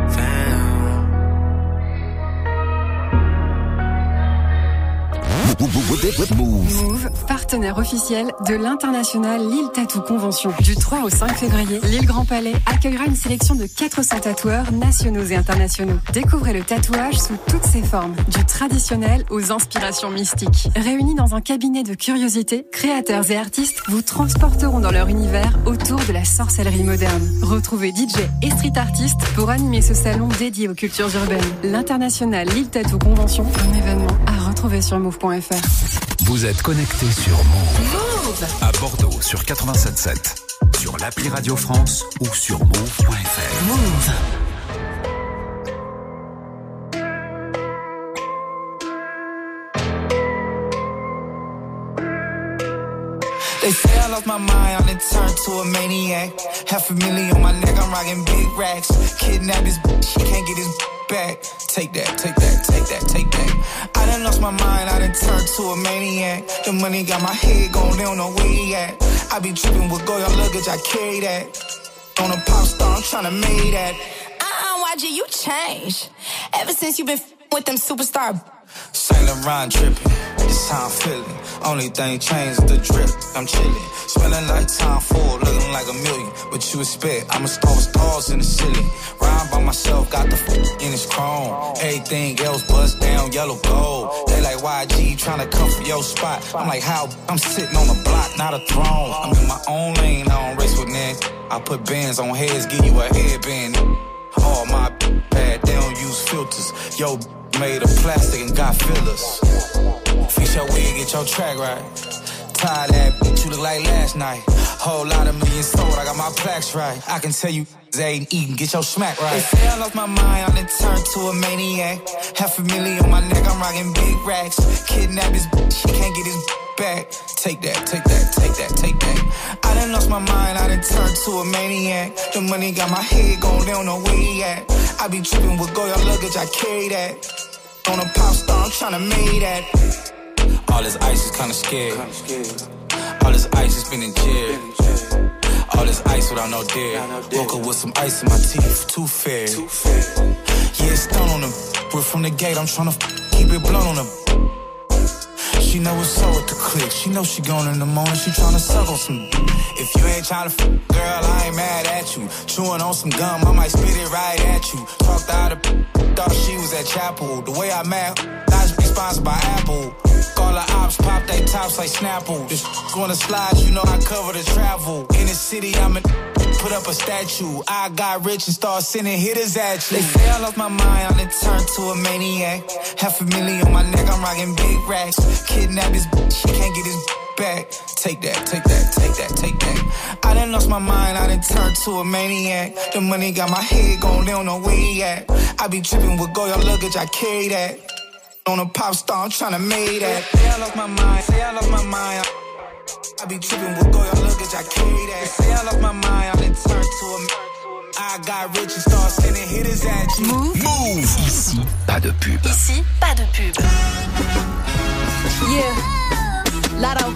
Move, partenaire officiel de l'international Lille Tattoo Convention. Du 3 au 5 février, Lille Grand Palais accueillera une sélection de 400 tatoueurs nationaux et internationaux. Découvrez le tatouage sous toutes ses formes, du traditionnel aux inspirations mystiques. Réunis dans un cabinet de curiosité, créateurs et artistes vous transporteront dans leur univers autour de la sorcellerie moderne. Retrouvez DJ et street artistes pour animer ce salon dédié aux cultures urbaines. L'international Lille Tattoo Convention, un événement à retrouver sur move.fr. Vous êtes connecté sur Move. À Bordeaux sur 87.7. Sur l'appli Radio France ou sur move.fr. Move. They say I lost my mind, I turned to a maniac. Half a million on my neck, I'm rocking big racks. Kidnap his bitch, she can't get his back. Take that, take that, take that, take that. I done lost my mind, I done turned to a maniac. The money got my head going, they don't know where he at. I be tripping with Goya luggage, I carry that. On a pop star, I'm tryna make that. Uh-uh, YG, you changed. Ever since you been with them superstar. Saint Laurent dripping, this how I'm feeling. Only thing changed the drip. I'm chilling, spending like time full, looking like a million. What you expect? I'm a star with stars in the ceiling. Rhyme by myself, got the f- in his chrome. Everything else bust down, yellow gold. They like YG trying to come for your spot. I'm like, how? I'm sitting on a block, not a throne. I'm in my own lane, I don't race with niggas. I put bands on heads, give you a headband. All my bad, they don't use filters. Yo, made of plastic and got fillers. Fix your wig, get your track right. Tie that bitch, you look like last night. Whole lot of millions sold, I got my plaques right. I can tell you, they ain't eating, get your smack right. They say I lost my mind, I done turned to a maniac. Half a million on my neck, I'm rocking big racks. Kidnap his bitch, she can't get his back. Take that, take that, take that, take that. I done lost my mind, I done turned to a maniac. The money got my head going, they don't know where he at. I be tripping with Goya luggage, I carry that. On a pop star, I'm tryna make that. All this ice is kinda scared. All this ice has been in jail. All this ice without no dare. Woke up with some ice in my teeth, too fair. Yeah, it's down on the. We're from the gate, I'm tryna keep it blunt on the. She know what's up with the click. She know she going in the morning. She tryna suck on some. If you ain't tryna f, girl, I ain't mad at you. Chewing on some gum, I might spit it right at you. Talked out of thought she was at chapel. The way I mad, I should be sponsored by Apple. Call the ops, pop they tops like Snapple. This wanna slide, you know I cover the travel. In the city, I'm in. Put up a statue. I got rich and start sending hitters at you. They say I lost my mind, I done turned to a maniac. Half a million on my neck, I'm rocking big racks. Kidnap his bitch, she can't get his back. Take that, take that, take that, take that. I done lost my mind, I done turned to a maniac. The money got my head going, they don't know where he at. I be tripping with Goya luggage, I carry that. On a pop star, I'm tryna make that. Say I lost my mind, say I lost my mind. I be tripping with gold luggage, I carry that. Say I lost my mind, I been turned to a I got rich and start sending hitters at you. Move. Move. Ici, pas de pub. Ici, pas de pub. Yeah. Lotto.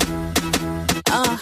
Uh.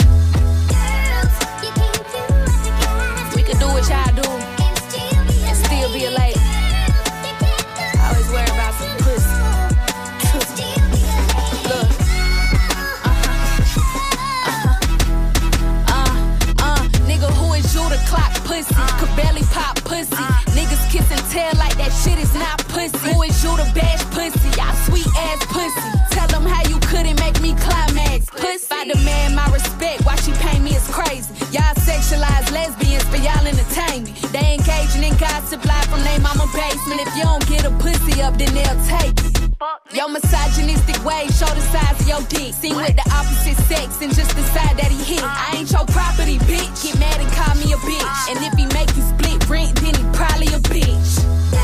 Pussy. Niggas kiss and tell like that shit is not pussy. Who is you to bash pussy? Y'all sweet ass pussy. Tell them how you couldn't make me climax. Pussy. I demand my respect. Why she pay me is crazy. Y'all sexualize lesbians for y'all entertain me. They engaging in gossip live from their mama basement. If you don't get a pussy up, then they'll take it. Your misogynistic ways show the size of your dick. Seen with the opposite sex and just decide that he hit. I ain't your property, bitch. Get mad and call me a bitch. And if he rent, then he probably a bitch.